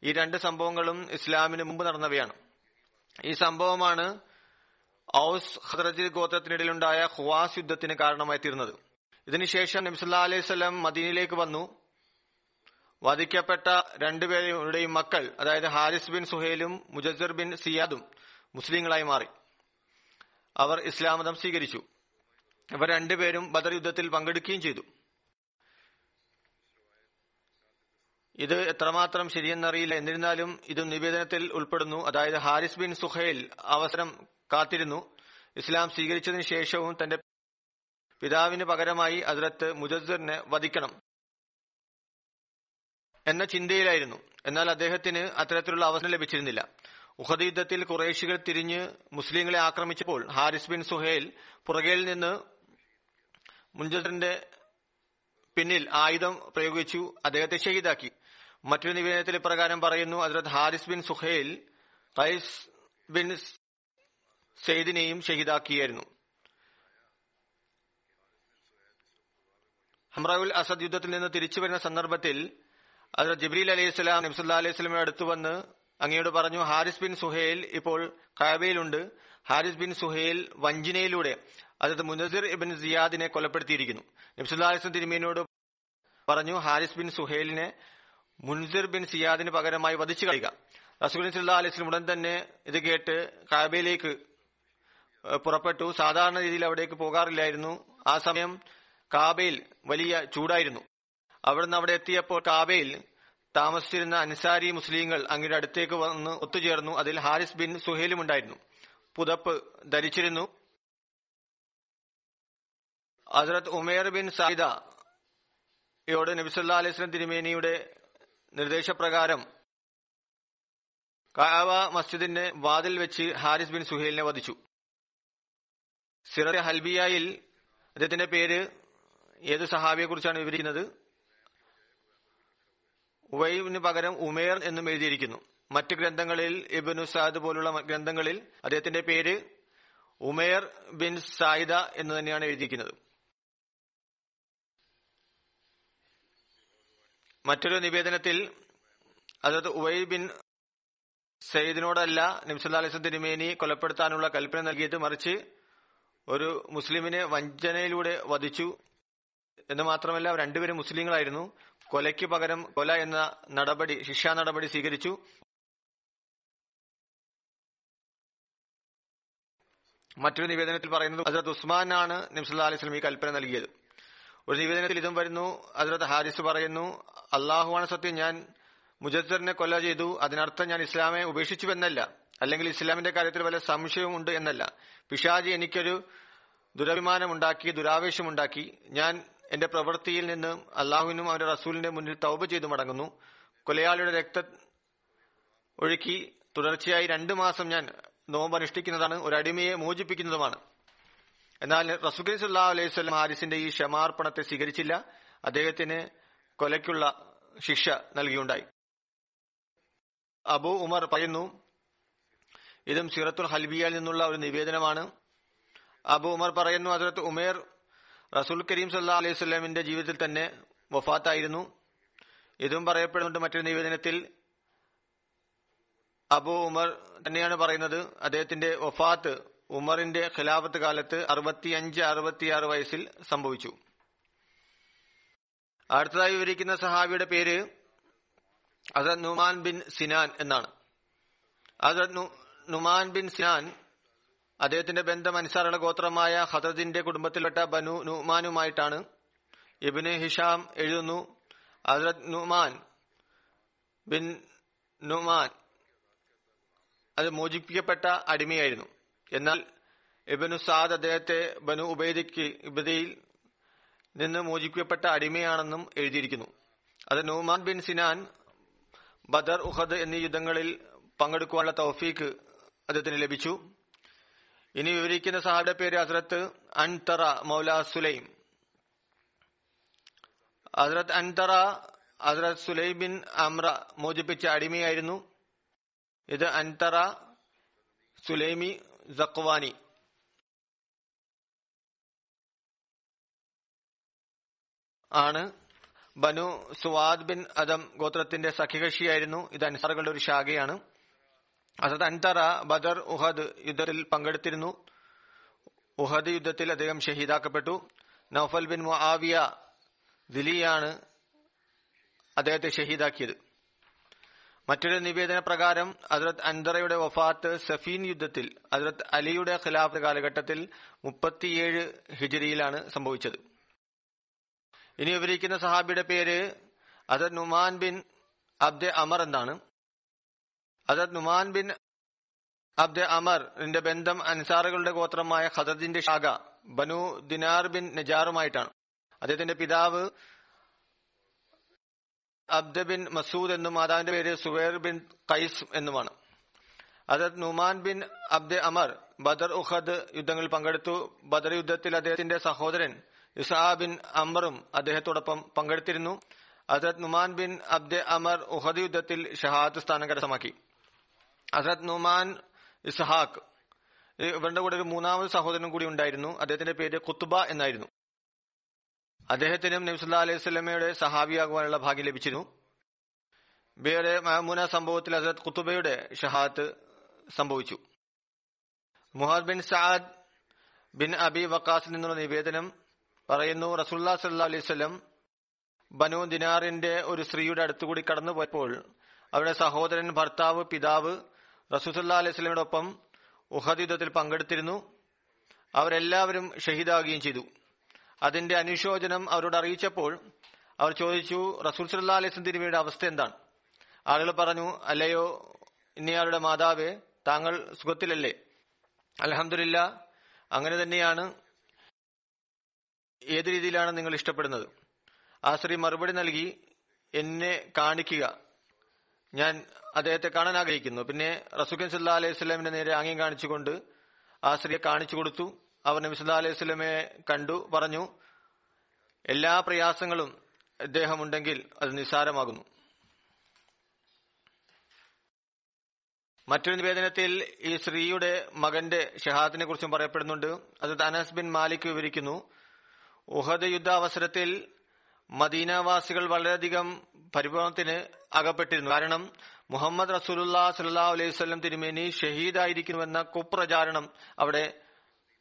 ഈ രണ്ട് സംഭവങ്ങളും ഇസ്ലാമിന് മുമ്പ് നടന്നവയാണ്. ഈ സംഭവമാണ് ഔസ് ഹദ്രജി ഗോത്രത്തിനിടയിലുണ്ടായ ഹുവാസ് യുദ്ധത്തിന് കാരണമായി തീർന്നത് ഇതിനുശേഷം നബിസുല്ലാ അലൈഹി സ്വലം മദീനയിലേക്ക് വന്നു. വധിക്കപ്പെട്ട രണ്ടുപേരുടെയും മക്കൾ അതായത് ഹാരിസ് ബിൻ സുഹേലും മുജസർ ബിൻ സിയാദും മുസ്ലിങ്ങളായി മാറി. അവർ ഇസ്ലാം മതം സ്വീകരിച്ചു. ഇവർ രണ്ടുപേരും ബദർ യുദ്ധത്തിൽ പങ്കെടുക്കുകയും ചെയ്തു. ഇത് എത്രമാത്രം ശരിയെന്നറിയില്ല. എന്നിരുന്നാലും ഇത് നിവേദനത്തിൽ ഉൾപ്പെടുന്നു. അതായത് ഹാരിസ് ബിൻ സുഹൈൽ അവസരം കാത്തിരുന്നു. ഇസ്ലാം സ്വീകരിച്ചതിന് ശേഷവും തന്റെ പിതാവിന് പകരമായി അതിലത്ത് മുജസ്സിറിനെ വധിക്കണം എന്ന ചിന്തയിലായിരുന്നു. എന്നാൽ അദ്ദേഹത്തിന് അത്തരത്തിലുള്ള അവസരം ലഭിച്ചിരുന്നില്ല. ഉഹദ് യുദ്ധത്തിൽ കുറേശികൾ തിരിഞ്ഞ് മുസ്ലിങ്ങളെ ആക്രമിച്ചപ്പോൾ ഹാരിസ് ബിൻ സുഹേൽ പുറകയിൽ നിന്ന് മുൻജറിന്റെ പിന്നിൽ ആയുധം പ്രയോഗിച്ചു അദ്ദേഹത്തെ ഷഹീദാക്കി. മറ്റൊരു നിവേദനത്തിൽ ഇപ്രകാരം പറയുന്നു അതിലത്ത് ഹാരിസ് ബിൻ സുഹേൽ ഖൈസ് ബിൻ സെയ്ദിനെയും ഷഹീദാക്കിയായിരുന്നു. ഹംറാവുൽ അസദ് യുദ്ധത്തിൽ നിന്ന് തിരിച്ചു വരുന്ന സന്ദർഭത്തിൽ അത് ജിബ്രീൽ അലൈഹി സ്വലാം നബ്സുല്ലാ അലൈഹി അടുത്ത് വന്ന് അങ്ങയോട് പറഞ്ഞു ഹാരിസ് ബിൻ സുഹേൽ ഇപ്പോൾ കാബയിലുണ്ട്. ഹാരിസ് ബിൻ സുഹേൽ വഞ്ചിനയിലൂടെ അതായത് മുനസിർ ഇബിൻ സിയാദിനെ കൊലപ്പെടുത്തിയിരിക്കുന്നു. നബ്സുല്ലാ അലൈഹി തിരുമീനോട് പറഞ്ഞു ഹാരിസ് ബിൻ സുഹേലിനെ മുൻസിർ ബിൻ സിയാദിന് പകരമായി വധിച്ചു കളയുക. റസൂലിൻ സുല്ലാ അലൈഹി സ്വലം ഉടൻ തന്നെ ഇത് കേട്ട് കാബയിലേക്ക് പുറപ്പെട്ടു. സാധാരണ രീതിയിൽ അവിടേക്ക് പോകാറില്ലായിരുന്നു. ആ സമയം കാബയിൽ വലിയ ചൂടായിരുന്നു. അവിടുന്ന് അവിടെ എത്തിയപ്പോൾ കാബയിൽ താമസിച്ചിരുന്ന അൻസാരി മുസ്ലിങ്ങൾ അങ്ങയുടെ അടുത്തേക്ക് വന്ന് ഒത്തുചേർന്നു. അതിൽ ഹാരിസ് ബിൻ സുഹേലും ഉണ്ടായിരുന്നു. പുതപ്പ് ധരിച്ചിരുന്നു. ഹസ്രത്ത് ഉമേർ ബിൻ സായിദ യോട് നബിസല്ലാ അലൈസ്ലം തിരുമേനിയുടെ നിർദ്ദേശപ്രകാരം കാവ മസ്ജിദിന്റെ വാതിൽ വെച്ച് ഹാരിസ് ബിൻ സുഹേലിനെ വധിച്ചു. സിറ ഹൽബിയയിൽ അദ്ദേഹത്തിന്റെ പേര് ഏത് സഹാബിയെ കുറിച്ചാണ് വിവരിക്കുന്നത്? ഉവൈബിന് പകരം ഉമേർ എന്നും എഴുതിയിരിക്കുന്നു. മറ്റ് ഗ്രന്ഥങ്ങളിൽ ഇബിനു സാദ് പോലുള്ള ഗ്രന്ഥങ്ങളിൽ അദ്ദേഹത്തിന്റെ പേര് ഉമേർ ബിൻ സായിദ എന്ന് തന്നെയാണ് എഴുതിയിരിക്കുന്നത്. മറ്റൊരു നിവേദനത്തിൽ അതായത് ഉവൈ ബിൻ സയ്യിദിനോടല്ല നിംസല്ലാ അലിസ്ലം തിരുമേനി കൊലപ്പെടുത്താനുള്ള കൽപ്പന നൽകിയത് മറിച്ച് ഒരു മുസ്ലിമിനെ വഞ്ചനയിലൂടെ വധിച്ചു. എന്ന് മാത്രമല്ല രണ്ടുപേരും മുസ്ലിങ്ങളായിരുന്നു. കൊലയ്ക്ക് പകരം കൊല എന്ന നടപടി ശിക്ഷാ നടപടി സ്വീകരിച്ചു. മറ്റൊരു നിവേദനത്തിൽ പറയുന്നത് ഹസരത് ആണ് നിംസല്ലാ അലൈഹി സ്വലം ഈ കൽപ്പന നൽകിയത്. ഒരു നിവേദനത്തിൽ ഇതും വരുന്നു. ഹസരത് ഹാരിസ് പറയുന്നു അള്ളാഹുവാണ് സത്യം ഞാൻ മുജസ്സറിനെ കൊല ചെയ്തു. അതിനർത്ഥം ഞാൻ ഇസ്ലാമെ ഉപേക്ഷിച്ചുവെന്നല്ല. അല്ലെങ്കിൽ ഇസ്ലാമിന്റെ കാര്യത്തിൽ വല്ല സംശയവും ഉണ്ട് എന്നല്ല. പിഷാജി എനിക്കൊരു ദുരഭിമാനമുണ്ടാക്കി ദുരാവേശമുണ്ടാക്കി. ഞാൻ എന്റെ പ്രവൃത്തിയിൽ നിന്ന് അള്ളാഹുവിനും അവന്റെ റസൂലിന്റെ മുന്നിൽ തൗബ ചെയ്തു മടങ്ങുന്നു. കൊലയാളിയുടെ രക്ത ഒഴുക്കി തുടർച്ചയായി രണ്ടു മാസം ഞാൻ നോമ്പ് അനുഷ്ഠിക്കുന്നതാണ് ഒരു അടിമയെ മോചിപ്പിക്കുന്നതുമാണ്. എന്നാൽ റസൂൽ സുല്ലാ അലൈഹി സ്വലം ഹാരിസിന്റെ ഈ ക്ഷമാർപ്പണത്തെ സ്വീകരിച്ചില്ല. അദ്ദേഹത്തിന് കൊലയ്ക്കുള്ള ശിക്ഷ നൽകിയുണ്ടായി. അബു ഉമർ പറയുന്നു ഇതും സിറത്തുൽ ഹൽബിയയിൽ നിന്നുള്ള ഒരു നിവേദനമാണ്. അബു ഉമർ പറയുന്നു അതിലത്ത് ഉമേർ റസൂൽ കരീം സല്ലാ അലൈഹി സ്വലാമിന്റെ ജീവിതത്തിൽ തന്നെ വഫാത്തായിരുന്നു. ഇതും പറയപ്പെടുന്നുണ്ട് മറ്റൊരു നിവേദനത്തിൽ. അബു ഉമർ തന്നെയാണ് പറയുന്നത് അദ്ദേഹത്തിന്റെ വഫാത്ത് ഉമറിന്റെ ഖിലാഫത്ത് കാലത്ത് അറുപത്തിയഞ്ച് അറുപത്തിയാറ് വയസ്സിൽ സംഭവിച്ചു. അടുത്തതായി വിവരിക്കുന്ന സഹാബിയുടെ പേര് അസദ് നുമാൻ ബിൻ സിനാൻ എന്നാണ്. അസദ് നുമാൻ ബിൻ സിനാൻ അദ്ദേഹത്തിന്റെ ബന്ധം അൻസാറുടെ ഗോത്രമായ ഹദ്രദിന്റെ കുടുംബത്തിൽപ്പെട്ട ബനു നുമാനുമായിട്ടാണ് ഇബിന് ഹിഷാം എഴുതുന്നു. ഹദ്രത് നുമാൻ ബിൻ നുമാൻ അത് മോചിപ്പിക്കപ്പെട്ട അടിമയായിരുന്നു. എന്നാൽ ഇബനു സാദ് അദ്ദേഹത്തെ ബനു ഉബൈദിക്ക് ഇബദയിൽ നിന്ന് മോചിപ്പിക്കപ്പെട്ട അടിമയാണെന്നും എഴുതിയിരിക്കുന്നു. അത് നുമാൻ ബിൻ സിനാൻ ബദർ ഉഹദ് എന്നീ യുദ്ധങ്ങളിൽ പങ്കെടുക്കുവാനുള്ള തൗഫീഖ് അദ്ദേഹത്തിന് ലഭിച്ചു. ഇനി വിവരിക്കുന്ന സഹാബിയുടെ പേര് ഹസ്രത്ത് അൻതറ മൗല സുലൈം. ഹസ്രത്ത് അൻതറ ഹസ്രത്ത് സുലൈബിൻ അമ്ര മോചിപ്പിച്ച അടിമയായിരുന്നു. ഇത് അൻതറ സുലൈമി സക്വാനി ആണ് ബനു സുവാദ് ബിൻ അദം ഗോത്രത്തിന്റെ സഖ്യകക്ഷിയായിരുന്നു. ഇത് അൻസാറുകളുടെ ഒരു ശാഖയാണ്. അസത് അൻതറ ബദർ ഉഹദ് യുദ്ധത്തിൽ പങ്കെടുത്തിരുന്നു. ഉഹദ് യുദ്ധത്തിൽ അദ്ദേഹം ഷഹീദാക്കപ്പെട്ടു. നൌഫൽ ബിൻ മുആവിയ ദിലിയാണ് അദ്ദേഹത്തെ ഷഹീദാക്കിയത്. മറ്റൊരു നിവേദന പ്രകാരം അദ്രത് അൻദറയുടെ വഫാത്ത് സഫീൻ യുദ്ധത്തിൽ അദ്രത് അലിയുടെ ഖിലാഫ് കാലഘട്ടത്തിൽ മുപ്പത്തിയേഴ് ഹിജരിയിലാണ് സംഭവിച്ചത്. ഇനി വിവരിക്കുന്ന സഹാബിയുടെ പേര് അദർ നുമാൻ ബിൻ അബ്ദെ അമർ എന്നാണ്. ഹസരത് നുമാൻ ബിൻ അബ്ദെ അമറിന്റെ ബന്ധം അൻസാറുകളുടെ ഗോത്രമായ ഹസദിന്റെ ശാഖ ബനു ദിനാർ ബിൻ നജാറുമായിട്ടാണ്. അദ്ദേഹത്തിന്റെ പിതാവ് അബ്ദ ബിൻ മസൂദ് എന്നും മാതാവിന്റെ പേര് സുവേർ ബിൻ കൈസ് എന്നുമാണ്. അതത് നുമാൻ ബിൻ അബ്ദെ അമർ ബദർ ഉഹദ് യുദ്ധങ്ങളിൽ പങ്കെടുത്തു. ബദർ യുദ്ധത്തിൽ അദ്ദേഹത്തിന്റെ സഹോദരൻ ഇസാ ബിൻ അമറും അദ്ദേഹത്തോടൊപ്പം പങ്കെടുത്തിരുന്നു. അസത് നുമാൻ ബിൻ അബ്ദെ അമർ ഉഹദ് യുദ്ധത്തിൽ ഷഹാദ് സ്ഥാനം കരസ്ഥമാക്കി. അസത് നുമാൻ ഇസ്ഹാഖ് ഇവരുടെ കൂടെ ഒരു മൂന്നാമത് സഹോദരനും കൂടി ഉണ്ടായിരുന്നു. അദ്ദേഹത്തിന്റെ പേര് കുത്തുബ എന്നായിരുന്നു. അദ്ദേഹത്തിനും നബ്സുല്ലാ അലൈഹി സ്വലമയുടെ സഹാബിയാകുവാനുള്ള ഭാഗ്യം ലഭിച്ചിരുന്നു. ബിയുടെ മഹമൂന സംഭവത്തിൽ ഹസരത് കുത്തുബയുടെ ഷഹാത്ത് സംഭവിച്ചു. മുഹദ് ബിൻ സഅദ് ബിൻ അബി വക്കാസിൽ നിന്നുള്ള നിവേദനം പറയുന്നു റസുല്ലാ സല്ലാ അലൈഹി സ്വലം ബനു ദിനാറിന്റെ ഒരു സ്ത്രീയുടെ അടുത്തുകൂടി കടന്നു പോയപ്പോൾ അവരുടെ സഹോദരൻ ഭർത്താവ് പിതാവ് റസൂസല്ലാ അലൈഹി ഉഹദ് യുദ്ധത്തിൽ പങ്കെടുത്തിരുന്നു. അവരെല്ലാവരും ഷഹീദാകുകയും ചെയ്തു. അതിന്റെ അനുശോചനം അവരോട് അറിയിച്ചപ്പോൾ അവർ ചോദിച്ചു റസൂൽ സല്ലാ അലൈഹി തിരുമയുടെ അവസ്ഥ എന്താണ്? ആളുകൾ പറഞ്ഞു അല്ലയോ ഇന്നയാളുടെ മാതാവേ താങ്കൾ സുഖത്തിലല്ലേ? അലഹമില്ല അങ്ങനെ തന്നെയാണ്. ഏത് രീതിയിലാണ് നിങ്ങൾ ഇഷ്ടപ്പെടുന്നത്? ആ സ്ത്രീ മറുപടി നൽകി എന്നെ കാണിക്കുക. ഞാൻ അദ്ദേഹത്തെ കാണാൻ ആഗ്രഹിക്കുന്നു. പിന്നെ റസൂഖൻ സല്ലാ അലൈഹി സ്വലമിന്റെ നേരെ ആംഗ്യം കാണിച്ചുകൊണ്ട് ആ സ്ത്രീയെ കാണിച്ചു കൊടുത്തു. അവർ നബി സല്ലാ അലൈഹി കണ്ടു പറഞ്ഞു എല്ലാ പ്രയാസങ്ങളും അദ്ദേഹം ഉണ്ടെങ്കിൽ അത് നിസ്സാരമാകുന്നു. മറ്റൊരു നിവേദനത്തിൽ ഈ സ്ത്രീയുടെ മകന്റെ ഷഹാദിനെ കുറിച്ചും പറയപ്പെടുന്നുണ്ട്. അത് അനസ് ബിൻ മാലിക് വിവരിക്കുന്നു ഉഹദ് യുദ്ധ അവസരത്തിൽ മദീനവാസികൾ വളരെയധികം പരിഭവത്തിന് അകപ്പെട്ടിരുന്നു. കാരണം മുഹമ്മദ് റസൂലുല്ലാ സല്ലാ അലൈഹി സ്വല്ലം തിരുമേനി ഷഹീദായിരിക്കുന്നുവെന്ന കുപ്രചാരണം അവിടെ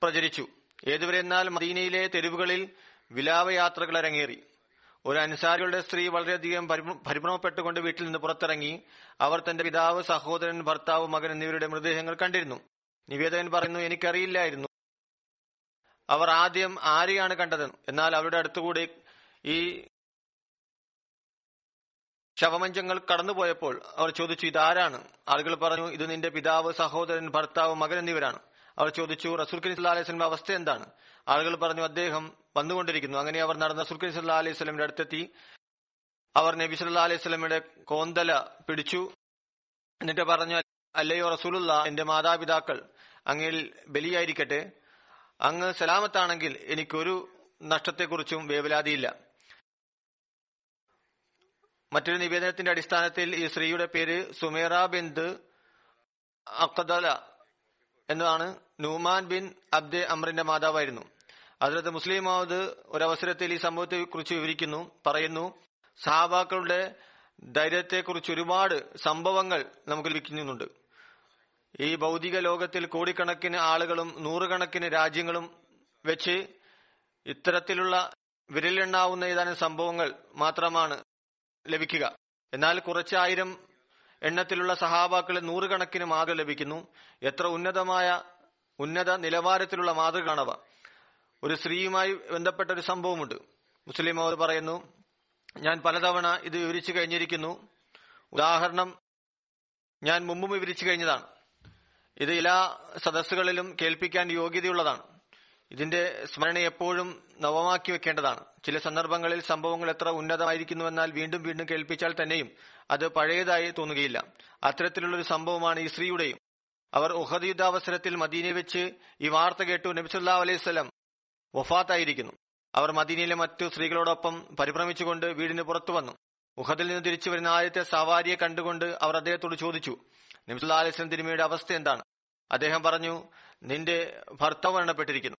പ്രചരിച്ചു. ഏതുവരെ എന്നാൽ മദീനയിലെ തെരുവുകളിൽ വിലാപയാത്രകൾ അരങ്ങേറി. ഒരു അൻസാരികളുടെ സ്ത്രീ വളരെയധികം പരിഭ്രമപ്പെട്ടുകൊണ്ട് വീട്ടിൽ നിന്ന് പുറത്തിറങ്ങി അവർ തന്റെ പിതാവ് സഹോദരൻ ഭർത്താവ് മകൻ എന്നിവരുടെ മൃതദേഹങ്ങൾ കണ്ടിരുന്നു. നിവേദകൻ പറയുന്നു എനിക്കറിയില്ലായിരുന്നു. അവർ ആദ്യം ആരെയാണ് കണ്ടത്? എന്നാൽ അവരുടെ അടുത്തുകൂടി ഈ ശവമഞ്ചങ്ങൾ കടന്നുപോയപ്പോൾ അവർ ചോദിച്ചു ഇതാരാണ്? ആളുകൾ പറഞ്ഞു ഇത് നിന്റെ പിതാവ് സഹോദരൻ ഭർത്താവ് മകൻ എന്നിവരാണ്. അവർ ചോദിച്ചു റസൂൽ കരീം സല്ലാ അലൈഹി സ്വലമിന്റെ അവസ്ഥ എന്താണ്? ആളുകൾ പറഞ്ഞു അദ്ദേഹം വന്നുകൊണ്ടിരിക്കുന്നു. അങ്ങനെ അവർ നടന്ന റസൂൽ സല്ലാ അലൈഹി സ്വലമിന്റെ അടുത്തെത്തി. അവർ നബി സല്ലാ അലൈഹി സ്വലമിയുടെ കോന്തല പിടിച്ചു. എന്നിട്ട് പറഞ്ഞു അല്ലയോ റസൂലുള്ള എന്റെ മാതാപിതാക്കൾ അങ്ങിൽ ബലിയായിരിക്കട്ടെ. അങ്ങ് സലാമത്താണെങ്കിൽ എനിക്കൊരു നഷ്ടത്തെക്കുറിച്ചും വേവലാതിയില്ല. മറ്റൊരു നിവേദനത്തിന്റെ അടിസ്ഥാനത്തിൽ ഈ സ്ത്രീയുടെ പേര് സുമേറ ബിന്ദ് അക്കദല എന്നതാണ് നൂമാൻ ബിൻ അബ്ദെ അമറിന്റെ മാതാവായിരുന്നു. അതിലത്ത് മുസ്ലിം മാവത് ഒരവസരത്തിൽ ഈ സംഭവത്തെ കുറിച്ച് വിവരിക്കുന്നു പറയുന്നു സഹാബാക്കളുടെ ധൈര്യത്തെക്കുറിച്ച് ഒരുപാട് സംഭവങ്ങൾ നമുക്ക് ലഭിക്കുന്നുണ്ട്. ഈ ഭൗതിക ലോകത്തിൽ കോടിക്കണക്കിന് ആളുകളും നൂറുകണക്കിന് രാജ്യങ്ങളും വെച്ച് ഇത്തരത്തിലുള്ള വിരലെണ്ണാവുന്ന ഏതാനും സംഭവങ്ങൾ മാത്രമാണ് ലഭിക്കുക. എന്നാൽ കുറച്ചായിരം എണ്ണത്തിലുള്ള സഹാബാക്കളെ നൂറുകണക്കിന് മാതൃ ലഭിക്കുന്നു. എത്ര ഉന്നതമായ ഉന്നത നിലവാരത്തിലുള്ള മാതൃകയാണവ ഒരു സ്ത്രീയുമായി ബന്ധപ്പെട്ട ഒരു സംഭവമുണ്ട്. മുസ്ലിം അവർ പറയുന്നു ഞാൻ പലതവണ ഇത് വിവരിച്ചു കഴിഞ്ഞിരിക്കുന്നു. ഉദാഹരണം ഞാൻ മുമ്പും വിവരിച്ചു കഴിഞ്ഞതാണ്. ഇത് എല്ലാ സദസ്സുകളിലും കേൾപ്പിക്കാൻ യോഗ്യതയുള്ളതാണ്. ഇതിന്റെ സ്മരണ എപ്പോഴും നവമാക്കി വെക്കേണ്ടതാണ്. ചില സന്ദർഭങ്ങളിൽ സംഭവങ്ങൾ എത്ര ഉന്നതമായിരിക്കുന്നുവെന്നാൽ വീണ്ടും വീണ്ടും കേൾപ്പിച്ചാൽ തന്നെയും അത് പഴയതായി തോന്നുകയില്ല. അത്തരത്തിലുള്ള ഒരു സംഭവമാണ് ഈ സ്ത്രീയുടെയും. അവർ ഉഹദ് യുദ്ധാവസരത്തിൽ മദീനെ വെച്ച് ഈ വാർത്ത കേട്ടു നബിസുല്ലാ അലൈഹി സ്വലം വഫാത്തായിരിക്കുന്നു. അവർ മദീനയിലെ മറ്റു സ്ത്രീകളോടൊപ്പം പരിഭ്രമിച്ചുകൊണ്ട് വീടിന് പുറത്തു വന്നു. ഉഹദിൽ നിന്ന് തിരിച്ചു വരുന്ന ആദ്യത്തെ സവാരിയെ കണ്ടുകൊണ്ട് അവർ അദ്ദേഹത്തോട് ചോദിച്ചു നബിസുല്ലാ അലൈഹി സ്വലം തിരുമയുടെ അവസ്ഥ എന്താണ്? അദ്ദേഹം പറഞ്ഞു നിന്റെ ഭർത്താവ് മരണപ്പെട്ടിരിക്കുന്നു.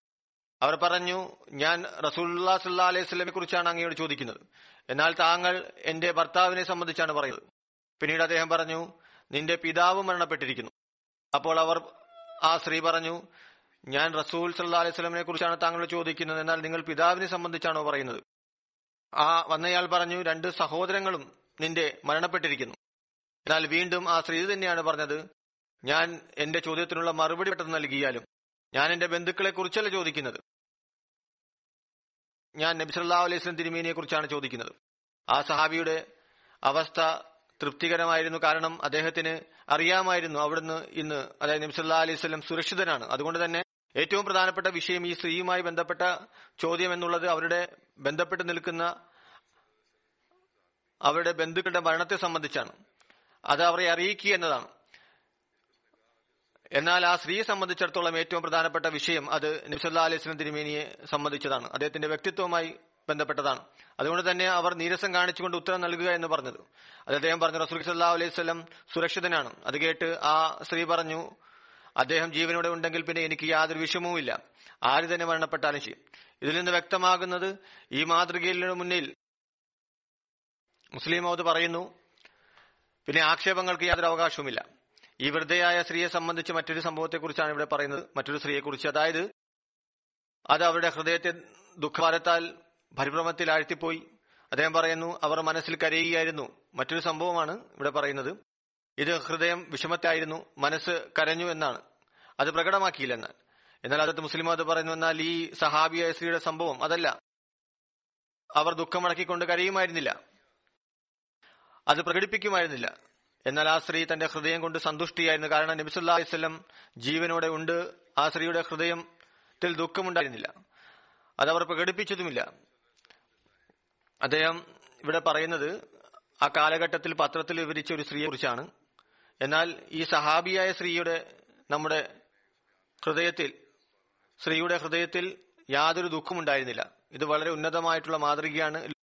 അവർ പറഞ്ഞു ഞാൻ റസൂല്ലാ സല്ലാ അലൈഹി സ്വലമെ കുറിച്ചാണ് അങ്ങയോട് ചോദിക്കുന്നത്. എന്നാൽ താങ്കൾ എന്റെ ഭർത്താവിനെ സംബന്ധിച്ചാണ് പറയുന്നത്. പിന്നീട് അദ്ദേഹം പറഞ്ഞു നിന്റെ പിതാവ് മരണപ്പെട്ടിരിക്കുന്നു. അപ്പോൾ അവർ ആ സ്ത്രീ പറഞ്ഞു ഞാൻ റസൂൽ സല്ലാ അലൈഹി സ്വലമിനെ കുറിച്ചാണ് താങ്കളോട് ചോദിക്കുന്നത്. എന്നാൽ നിങ്ങൾ പിതാവിനെ സംബന്ധിച്ചാണോ പറയുന്നത്? ആ വന്നയാൾ പറഞ്ഞു രണ്ട് സഹോദരങ്ങളും നിന്റെ മരണപ്പെട്ടിരിക്കുന്നു. എന്നാൽ വീണ്ടും ആ സ്ത്രീ തന്നെയാണ് പറഞ്ഞത് ഞാൻ എന്റെ ചോദ്യത്തിനുള്ള മറുപടി പെട്ടെന്ന് നൽകിയാലും ഞാൻ എന്റെ ബന്ധുക്കളെ കുറിച്ചല്ല ചോദിക്കുന്നത്. ഞാൻ നബിസല്ലാ അലൈഹി സ്വലം തിരുമേനിയെ കുറിച്ചാണ് ചോദിക്കുന്നത്. ആ സഹാബിയുടെ അവസ്ഥ തൃപ്തികരമായിരുന്നു കാരണം അദ്ദേഹത്തിന് അറിയാമായിരുന്നു അവിടുന്ന് ഇന്ന് അതായത് നബിസല്ലാ അലൈഹി സ്വലം സുരക്ഷിതനാണ്. അതുകൊണ്ട് തന്നെ ഏറ്റവും പ്രധാനപ്പെട്ട വിഷയം ഈ സ്ത്രീയുമായി ബന്ധപ്പെട്ട ചോദ്യം എന്നുള്ളത് അവരുടെ ബന്ധപ്പെട്ട് നിൽക്കുന്ന അവരുടെ ബന്ധുക്കളുടെ മരണത്തെ സംബന്ധിച്ചാണ്. അത് അവരെ അറിയിക്കുക എന്നതാണ്. എന്നാൽ ആ സ്ത്രീയെ സംബന്ധിച്ചിടത്തോളം ഏറ്റവും പ്രധാനപ്പെട്ട വിഷയം അത് നബ്സല്ലാ അലൈഹി സ്വലം തിരുമേനിയെ സംബന്ധിച്ചതാണ്. അദ്ദേഹത്തിന്റെ വ്യക്തിത്വവുമായി ബന്ധപ്പെട്ടതാണ്. അതുകൊണ്ട് തന്നെ അവർ നീരസം കാണിച്ചുകൊണ്ട് ഉത്തരം നൽകുക എന്ന് പറഞ്ഞത്. അത് അദ്ദേഹം പറഞ്ഞു റസൂൽ സല്ലാ അലൈഹി സ്വലം സുരക്ഷിതനാണ്. അത് കേട്ട് ആ സ്ത്രീ പറഞ്ഞു അദ്ദേഹം ജീവനോടെ ഉണ്ടെങ്കിൽ പിന്നെ എനിക്ക് യാതൊരു വിഷമവുമില്ല. ആര് തന്നെ മരണപ്പെട്ടാലും ചെയ്യും ഇതിൽ നിന്ന് വ്യക്തമാകുന്നത് ഈ മാതൃകയിൽ മുന്നിൽ മുസ്ലിം മൗദ് പറയുന്നു പിന്നെ ആക്ഷേപങ്ങൾക്ക് യാതൊരു അവകാശവുമില്ല. ഈ വൃദ്ധയായ സ്ത്രീയെ സംബന്ധിച്ച് മറ്റൊരു സംഭവത്തെക്കുറിച്ചാണ് ഇവിടെ പറയുന്നത്. മറ്റൊരു സ്ത്രീയെക്കുറിച്ച്. അതായത് അത് അവരുടെ ഹൃദയത്തെ ദുഃഖഭാരത്താൽ പരിഭ്രമത്തിൽ ആഴ്ത്തിപ്പോയി. അദ്ദേഹം പറയുന്നു അവർ മനസ്സിൽ കരയുകയായിരുന്നു. മറ്റൊരു സംഭവമാണ് ഇവിടെ പറയുന്നത്. ഇത് ഹൃദയം വിഷമത്തായിരുന്നു. മനസ്സ് കരഞ്ഞു എന്നാണ്. അത് പ്രകടമാക്കിയില്ല എന്നാൽ എന്നാൽ അതത് മുസ്ലിം അത് പറയുന്നു എന്നാൽ ഈ സഹാബിയായ സ്ത്രീയുടെ സംഭവം അതല്ല. അവർ ദുഃഖമടക്കിക്കൊണ്ട് കരയുമായിരുന്നില്ല. അത് പ്രകടിപ്പിക്കുമായിരുന്നില്ല. എന്നാൽ ആ സ്ത്രീ തന്റെ ഹൃദയം കൊണ്ട് സന്തുഷ്ടിയായിരുന്നു. കാരണം നബിസുല്ലാ അലൈവല്ലം ജീവനോടെ ഉണ്ട്. ആ സ്ത്രീയുടെ ഹൃദയത്തിൽ ദുഃഖമുണ്ടായിരുന്നില്ല. അത് അവർ പ്രകടിപ്പിച്ചതുമില്ല. അദ്ദേഹം ഇവിടെ പറയുന്നത് ആ കാലഘട്ടത്തിൽ പത്രത്തിൽ വിവരിച്ച ഒരു സ്ത്രീയെ കുറിച്ചാണ്. എന്നാൽ ഈ സഹാബിയായ സ്ത്രീയുടെ നമ്മുടെ ഹൃദയത്തിൽ സ്ത്രീയുടെ ഹൃദയത്തിൽ യാതൊരു ദുഃഖമുണ്ടായിരുന്നില്ല. ഇത് വളരെ ഉന്നതമായിട്ടുള്ള മാതൃകയാണ്.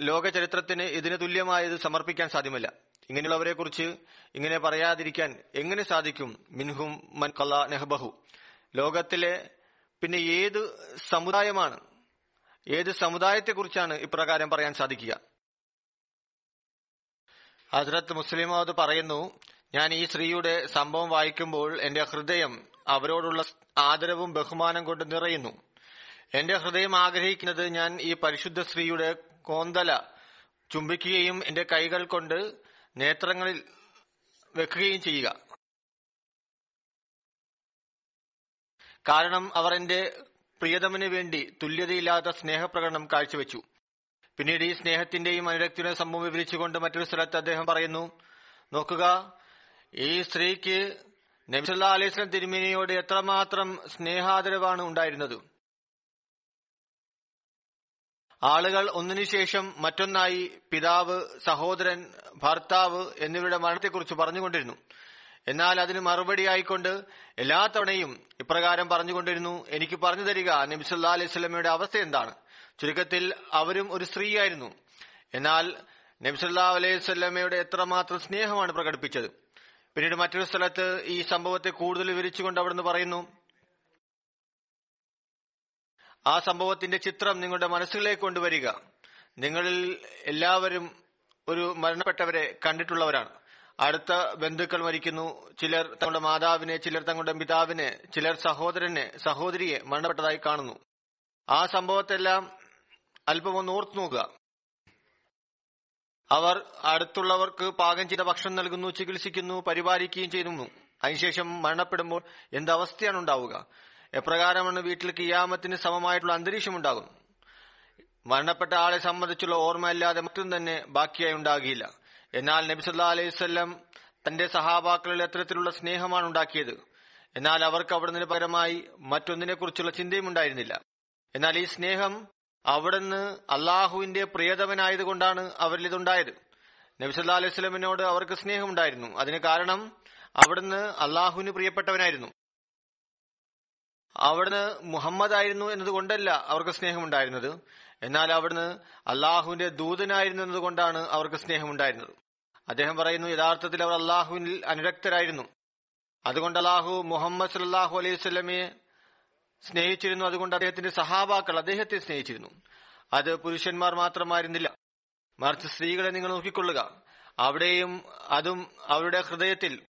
ലോക ചരിത്രത്തിന് ഇതിന് തുല്യമായത് സമർപ്പിക്കാൻ സാധ്യമല്ല. ഇങ്ങനെയുള്ളവരെ കുറിച്ച് ഇങ്ങനെ പറയാതിരിക്കാൻ എങ്ങനെ സാധിക്കും? മിൻഹും മൻ കല നെഹബഹു. ലോകത്തിലെ പിന്നെ ഏത് സമുദായമാണ്? ഏത് സമുദായത്തെക്കുറിച്ചാണ് ഇപ്രകാരം പറയാൻ സാധിക്കുക? ഹസ്രത്ത് മുസ്ലിം അത് പറയുന്നു ഞാൻ ഈ സ്ത്രീയുടെ സംഭവം വായിക്കുമ്പോൾ എന്റെ ഹൃദയം അവരോടുള്ള ആദരവും ബഹുമാനം കൊണ്ട് നിറയുന്നു. എന്റെ ഹൃദയം ആഗ്രഹിക്കുന്നത് ഞാൻ ഈ പരിശുദ്ധ സ്ത്രീയുടെ കോന്തല ചുംബിക്കുകയും എന്റെ കൈകൾ കൊണ്ട് നേത്രങ്ങളിൽ വെക്കുകയും ചെയ്യുക. കാരണം അവർ എന്റെ പ്രിയതമന് വേണ്ടി തുല്യതയില്ലാത്ത സ്നേഹപ്രകടനം കാഴ്ചവെച്ചു. പിന്നീട് ഈ സ്നേഹത്തിന്റെയും അനുരക്തിയുടെയും സംഭവം വിവരിച്ചുകൊണ്ട് മറ്റൊരു സ്ഥലത്ത് അദ്ദേഹം പറയുന്നു നോക്കുക ഈ സ്ത്രീക്ക് നബിസല്ലാ സ്വലം തിരുമേനിയോട് എത്രമാത്രം സ്നേഹാദരവാണ് ഉണ്ടായിരുന്നത്. ആളുകൾ ഒന്നിനുശേഷം മറ്റൊന്നായി പിതാവ് സഹോദരൻ ഭർത്താവ് എന്നിവരുടെ മരണത്തെക്കുറിച്ച് പറഞ്ഞുകൊണ്ടിരുന്നു. എന്നാൽ അതിന് മറുപടിയായിക്കൊണ്ട് എല്ലാ തവണയും ഇപ്രകാരം പറഞ്ഞുകൊണ്ടിരുന്നു എനിക്ക് പറഞ്ഞു തരിക നബിസല്ലാ അലൈഹി സ്വലമയുടെ അവസ്ഥ എന്താണ്? ചുരുക്കത്തിൽ അവരും ഒരു സ്ത്രീയായിരുന്നു. എന്നാൽ നബിസല്ലാ അലൈഹി സ്വല്ലമ്മയുടെ എത്രമാത്രം സ്നേഹമാണ് പ്രകടിപ്പിച്ചത്. പിന്നീട് മറ്റൊരു സ്ഥലത്ത് ഈ സംഭവത്തെ കൂടുതൽ വിവരിച്ചുകൊണ്ട് അവിടുന്ന് പറയുന്നു ആ സംഭവത്തിന്റെ ചിത്രം നിങ്ങളുടെ മനസ്സുകളിലേക്ക് കൊണ്ടുവരിക. നിങ്ങളിൽ എല്ലാവരും ഒരു മരണപ്പെട്ടവരെ കണ്ടിട്ടുള്ളവരാണ്. അടുത്ത ബന്ധുക്കൾ മരിക്കുന്നു. ചിലർ തങ്ങളുടെ മാതാവിനെ ചിലർ തങ്ങളുടെ പിതാവിനെ ചിലർ സഹോദരനെ സഹോദരിയെ മരണപ്പെട്ടതായി കാണുന്നു. ആ സംഭവത്തെല്ലാം അല്പം ഒന്ന് ഓർത്തു നോക്കുക. അവർ അടുത്തുള്ളവർക്ക് പാകം ചെയ്ത ഭക്ഷണം നൽകുന്നു ചികിത്സിക്കുന്നു പരിപാലിക്കുകയും ചെയ്യുന്നു. അതിനുശേഷം മരണപ്പെടുമ്പോൾ എന്തവസ്ഥയാണ് ഉണ്ടാവുക? എപ്രകാരമാണ് വീട്ടിൽ കിയാമത്തിന് സമമായിട്ടുള്ള അന്തരീക്ഷം ഉണ്ടാകും മരണപ്പെട്ട ആളെ സംബന്ധിച്ചുള്ള ഓർമ്മയല്ലാതെ മറ്റും തന്നെ ബാക്കിയായി ഉണ്ടാകില്ല. എന്നാൽ നബിസല്ലാ അലൈവല്ലം തന്റെ സഹാബാക്കളിൽ എത്തരത്തിലുള്ള സ്നേഹമാണ് ഉണ്ടാക്കിയത്. എന്നാൽ അവർക്ക് അവിടുന്ന് പകരമായി മറ്റൊന്നിനെ കുറിച്ചുള്ള ചിന്തയും ഉണ്ടായിരുന്നില്ല. എന്നാൽ ഈ സ്നേഹം അവിടുന്ന് അള്ളാഹുവിന്റെ പ്രിയതമനായതുകൊണ്ടാണ് അവരിൽ ഇതുണ്ടായത്. നബിസല്ലാ അലൈഹി സ്വലമിനോട് അവർക്ക് സ്നേഹമുണ്ടായിരുന്നു. അതിന് കാരണം അവിടുന്ന് അള്ളാഹുവിന് പ്രിയപ്പെട്ടവനായിരുന്നു. അവിടുന്ന് മുഹമ്മദ് ആയിരുന്നു എന്നതുകൊണ്ടല്ല അവർക്ക് സ്നേഹമുണ്ടായിരുന്നത്. എന്നാൽ അവിടുന്ന് അള്ളാഹുവിന്റെ ദൂതനായിരുന്നു എന്നതുകൊണ്ടാണ് അവർക്ക് സ്നേഹമുണ്ടായിരുന്നത്. അദ്ദേഹം പറയുന്നു യഥാർത്ഥത്തിൽ അവർ അള്ളാഹുവിൽ അനുരക്തരായിരുന്നു. അതുകൊണ്ട് അള്ളാഹു മുഹമ്മദ് സല്ലാഹു അലൈഹി സ്വലമയെ സ്നേഹിച്ചിരുന്നു. അതുകൊണ്ട് അദ്ദേഹത്തിന്റെ സഹാബാക്കൾ അദ്ദേഹത്തെ സ്നേഹിച്ചിരുന്നു. അത് പുരുഷന്മാർ മാത്രമായിരുന്നില്ല. മറിച്ച് സ്ത്രീകളെ നിങ്ങൾ നോക്കിക്കൊള്ളുക. അവിടെയും അതും അവരുടെ ഹൃദയത്തിൽ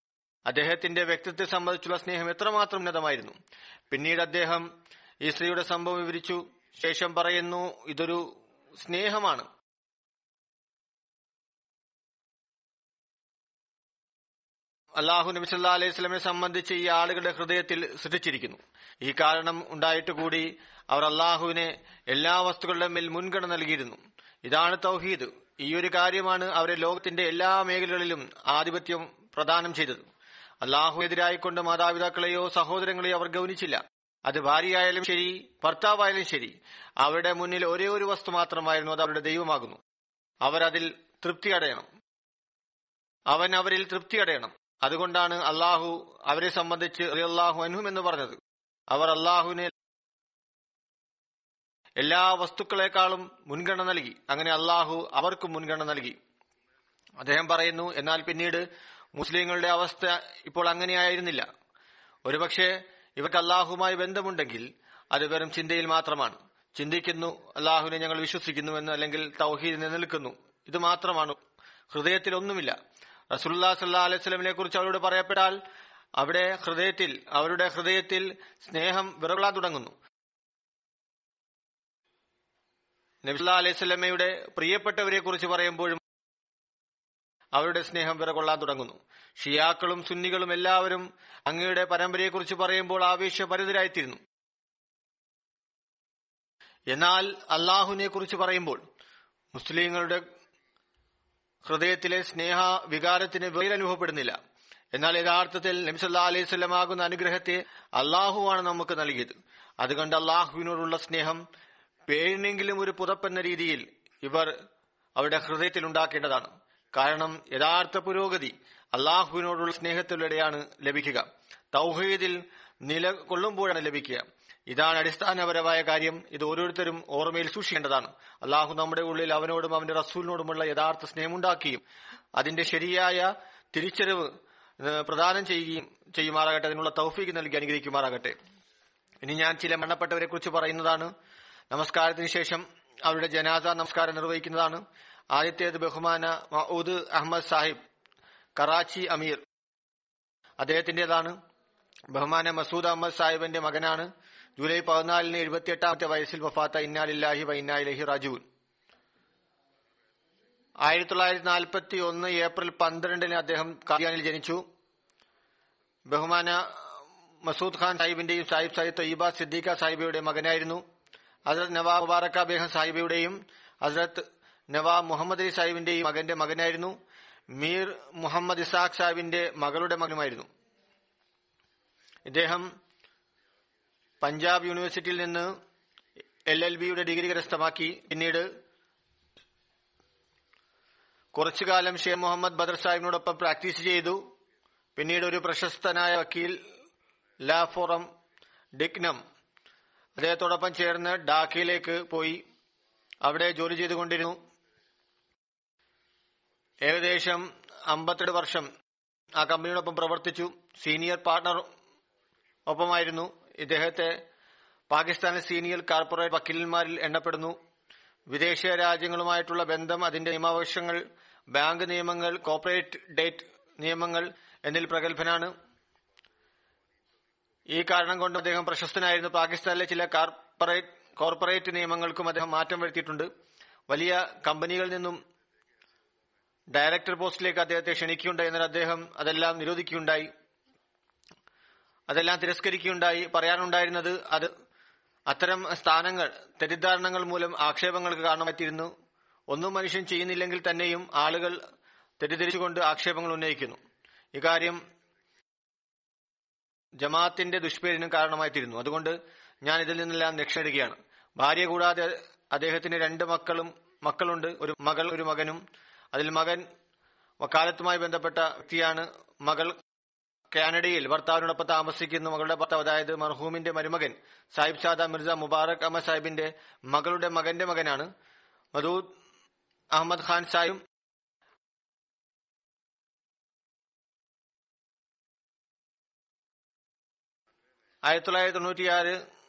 അദ്ദേഹത്തിന്റെ വ്യക്തിത്വത്തെ സംബന്ധിച്ചുള്ള സ്നേഹം എത്രമാത്രം ഉന്നതമായിരുന്നു. പിന്നീട് അദ്ദേഹം ഈ സ്ത്രീയുടെ സംഭവം വിവരിച്ചു. ശേഷം പറയുന്നു ഇതൊരു സ്നേഹമാണ്. അള്ളാഹു നബി സല്ലാ അലൈഹി സ്വലമിനെ സംബന്ധിച്ച് ഈ ആളുകളുടെ ഹൃദയത്തിൽ സൃഷ്ടിച്ചിരിക്കുന്നു. ഈ കാരണം ഉണ്ടായിട്ട് കൂടി അവർ അള്ളാഹുവിനെ എല്ലാ വസ്തുക്കളുടെ മേൽ മുൻഗണന നൽകിയിരുന്നു. ഇതാണ് തൗഹീദ്. ഈ ഒരു കാര്യമാണ് അവരെ ലോകത്തിന്റെ എല്ലാ മേഖലകളിലും ആധിപത്യം പ്രദാനം ചെയ്തത്. അള്ളാഹുവിനെതിരായിക്കൊണ്ട് മാതാപിതാക്കളെയോ സഹോദരങ്ങളെയോ അവർ ഗൗനിച്ചില്ല. അത് ഭാര്യയായാലും ശരി ഭർത്താവായാലും ശരി. അവരുടെ മുന്നിൽ ഒരേ ഒരു വസ്തു മാത്രമായിരുന്നു അത് അവരുടെ ദൈവമാകുന്നു. അവരതിൽ തൃപ്തി അടയണം. അവൻ അവരിൽ തൃപ്തി അടയണം. അതുകൊണ്ടാണ് അള്ളാഹു അവരെ സംബന്ധിച്ച് അള്ളാഹു അൻഹും എന്ന് പറഞ്ഞത്. അവർ അള്ളാഹുവിനെ എല്ലാ വസ്തുക്കളെക്കാളും മുൻഗണന നൽകി. അങ്ങനെ അള്ളാഹു അവർക്കും മുൻഗണന നൽകി. അദ്ദേഹം പറയുന്നു എന്നാൽ പിന്നീട് മുസ്ലിങ്ങളുടെ അവസ്ഥ ഇപ്പോൾ അങ്ങനെയായിരുന്നില്ല. ഒരുപക്ഷെ ഇവർക്ക് അള്ളാഹുമായി ബന്ധമുണ്ടെങ്കിൽ അത് വെറും ചിന്തയിൽ മാത്രമാണ്. ചിന്തിക്കുന്നു അള്ളാഹുവിനെ ഞങ്ങൾ വിശ്വസിക്കുന്നു എന്ന് അല്ലെങ്കിൽ തൗഹീദ് നിലനിൽക്കുന്നു. ഇത് മാത്രമാണ്. ഹൃദയത്തിൽ ഒന്നുമില്ല. റസുല്ലാ സല്ലാ അലൈഹി സ്വലമിനെ കുറിച്ച് അവരോട് പറയപ്പെടാൽ അവിടെ ഹൃദയത്തിൽ അവരുടെ ഹൃദയത്തിൽ സ്നേഹം വിറകളാൻ തുടങ്ങുന്നു. നബിസ്ലാ അലൈഹി സ്വലമയുടെ പ്രിയപ്പെട്ടവരെ കുറിച്ച് പറയുമ്പോഴും അവരുടെ സ്നേഹം വിറകൊള്ളാൻ തുടങ്ങുന്നു. ഷിയാക്കളും സുന്നികളും എല്ലാവരും അങ്ങയുടെ പരമ്പരയെക്കുറിച്ച് പറയുമ്പോൾ ആവേശഭരിതരായിത്തീരുന്നു. എന്നാൽ അള്ളാഹുവിനെ കുറിച്ച് പറയുമ്പോൾ മുസ്ലിങ്ങളുടെ ഹൃദയത്തിലെ സ്നേഹ വികാരത്തിന് അനുഭവപ്പെടുന്നില്ല. എന്നാൽ യഥാർത്ഥത്തിൽ നബിസല്ലാ അലൈഹി സ്വലമാകുന്ന അനുഗ്രഹത്തെ അള്ളാഹുവാണ് നമുക്ക് നൽകിയത്. അതുകൊണ്ട് അള്ളാഹുവിനോടുള്ള സ്നേഹം പേരിനെങ്കിലും ഒരു പുതപ്പെന്ന രീതിയിൽ ഇവർ അവരുടെ ഹൃദയത്തിൽ ഉണ്ടാക്കേണ്ടതാണ്. കാരണം യഥാർത്ഥ പുരോഗതി അള്ളാഹുവിനോടുള്ള സ്നേഹത്തിലൂടെയാണ് ലഭിക്കുക. തൗഹീദിൽ നിലകൊള്ളുമ്പോഴാണ് ലഭിക്കുക. ഇതാണ് അടിസ്ഥാനപരമായ കാര്യം. ഇത് ഓരോരുത്തരും ഓർമ്മയിൽ സൂക്ഷിക്കേണ്ടതാണ്. അള്ളാഹു നമ്മുടെ ഉള്ളിൽ അവനോടും അവന്റെ റസൂലിനോടുമുള്ള യഥാർത്ഥ സ്നേഹമുണ്ടാക്കുകയും അതിന്റെ ശരിയായ തിരിച്ചറിവ് പ്രദാനം ചെയ്യുകയും ചെയ്യുമാറാകട്ടെ. അതിനുള്ള തൗഫീക്ക് നൽകി അനുഗ്രഹിക്കുമാറാകട്ടെ. ഇനി ഞാൻ ചില മരണപ്പെട്ടവരെ കുറിച്ച് പറയുന്നതാണ്. നമസ്കാരത്തിന് ശേഷം അവരുടെ ജനാസ നമസ്കാരം നിർവഹിക്കുന്നതാണ്. ആദ്യത്തേത് ബഹുമാന മഹൂദ് അഹമ്മദ് സാഹിബ് കറാച്ചി അമീർ. അദ്ദേഹത്തിന്റേതാണ് ബഹുമാന മസൂദ് അഹമ്മദ് സാഹിബിന്റെ മകനാണ്. ജൂലൈ പതിനാലിന് എഴുപത്തിയെട്ടാമത്തെ വയസ്സിൽ വഫാത്ത ഇന്നാലില്ലാഹി വൈന്നാലിഹി റാജുവിൻ ആയിരത്തി തൊള്ളായിരത്തി നാൽപ്പത്തി ഒന്ന് ഏപ്രിൽ പന്ത്രണ്ടിന് അദ്ദേഹം കാർയാനിൽ ജനിച്ചു. ബഹുമാന മസൂദ് ഖാൻ സാഹിബിന്റെയും സാഹിബ് സാഹിബ് തയ്യബ സിദ്ദീഖ സാഹിബയുടെ മകനായിരുന്നു. അസരത് നവാബ് മുബാറക്ക ബേഹം സാഹിബയുടെയും ഹസ്രത്ത് നവാബ് മുഹമ്മദ് അലി സാഹിബിന്റെയും മകന്റെ മകനായിരുന്നു. മീർ മുഹമ്മദ് ഇസാഖ് സാഹിബിന്റെ മകളുടെ മകനുമായിരുന്നു. ഇദ്ദേഹം പഞ്ചാബ് യൂണിവേഴ്സിറ്റിയിൽ നിന്ന് എൽ എൽ ബിയുടെ ഡിഗ്രി കരസ്ഥമാക്കി. പിന്നീട് കുറച്ചു കാലം ഷെയ്ഖ് മുഹമ്മദ് ബദർ സാഹിബിനോടൊപ്പം പ്രാക്ടീസ് ചെയ്തു. പിന്നീട് ഒരു പ്രശസ്തനായ വക്കീൽ ലാ ഫോറം ഡിഗ്നം അദ്ദേഹത്തോടൊപ്പം ചേർന്ന് ഡാക്കയിലേക്ക് പോയി. അവിടെ ജോലി ചെയ്തുകൊണ്ടിരുന്നു. ഏകദേശം അമ്പത്തെട്ട് വർഷം ആ കമ്പനിയോടൊപ്പം പ്രവർത്തിച്ചു. സീനിയർ പാർട്ണർ ഒപ്പമായിരുന്നു. ഇദ്ദേഹത്തെ പാകിസ്ഥാനിലെ സീനിയർ കോർപ്പറേറ്റ് വക്കീലന്മാരിൽ എണ്ണപ്പെടുന്നു. വിദേശ രാജ്യങ്ങളുമായിട്ടുള്ള ബന്ധം അതിന്റെ നിയമാവശ്യങ്ങൾ ബാങ്ക് നിയമങ്ങൾ കോർപ്പറേറ്റ് ഡേറ്റ് നിയമങ്ങൾ എന്നിൽ പ്രഗത്ഭനാണ്. ഈ കാരണം കൊണ്ട് അദ്ദേഹം പ്രശസ്തനായിരുന്നു. പാകിസ്ഥാനിലെ ചില കോർപ്പറേറ്റ് കോർപ്പറേറ്റ് നിയമങ്ങൾക്കും അദ്ദേഹം മാറ്റം വരുത്തിയിട്ടുണ്ട്. വലിയ കമ്പനികളിൽ നിന്നും ഡയറക്ടർ പോസ്റ്റിലേക്ക് അദ്ദേഹത്തെ ക്ഷണിക്കുകയുണ്ടായി എന്നാൽ അദ്ദേഹം അതെല്ലാം നിരോധിക്കുകയുണ്ടായി. അതെല്ലാം തിരസ്കരിക്കുകയുണ്ടായി. പറയാനുണ്ടായിരുന്നത് അത് അത്തരം സ്ഥാനങ്ങൾ തെറ്റിദ്ധാരണകൾ മൂലം ആക്ഷേപങ്ങൾക്ക് കാരണമായിത്തീരുന്നു. ഒന്നും മനുഷ്യൻ ചെയ്യുന്നില്ലെങ്കിൽ തന്നെയും ആളുകൾ തെറ്റിദ്ധരിച്ചുകൊണ്ട് ആക്ഷേപങ്ങൾ ഉന്നയിക്കുന്നു. ഇക്കാര്യം ജമാഅത്തിന്റെ ദുഷ്പേരിനും കാരണമായിത്തീരുന്നു. അതുകൊണ്ട് ഞാൻ ഇതിൽ നിന്നെല്ലാം രക്ഷയിടുകയാണ് ഭാര്യ കൂടാതെ അദ്ദേഹത്തിന് രണ്ട് മക്കളും മക്കളുണ്ട്. ഒരു മകൾ ഒരു മകനും. അതിൽ മകൻ വക്കാലത്തുമായി ബന്ധപ്പെട്ട വ്യക്തിയാണ്. മകൾ കാനഡയിൽ ഭർത്താവിനോടൊപ്പം താമസിക്കുന്നു. മകളുടെ ഭർത്താവ് അതായത് മർഹൂമിന്റെ മരുമകൻ സാഹിബ് ഷാദ മിർസ മുബാറക് അഹമ്മദ് സാഹിബിന്റെ മകളുടെ മകന്റെ മകനാണ്. മദൂദ് അഹമ്മദ് ഖാൻ സാഹിബ് ആയിരത്തി തൊള്ളായിരത്തി തൊണ്ണൂറ്റിയാറ്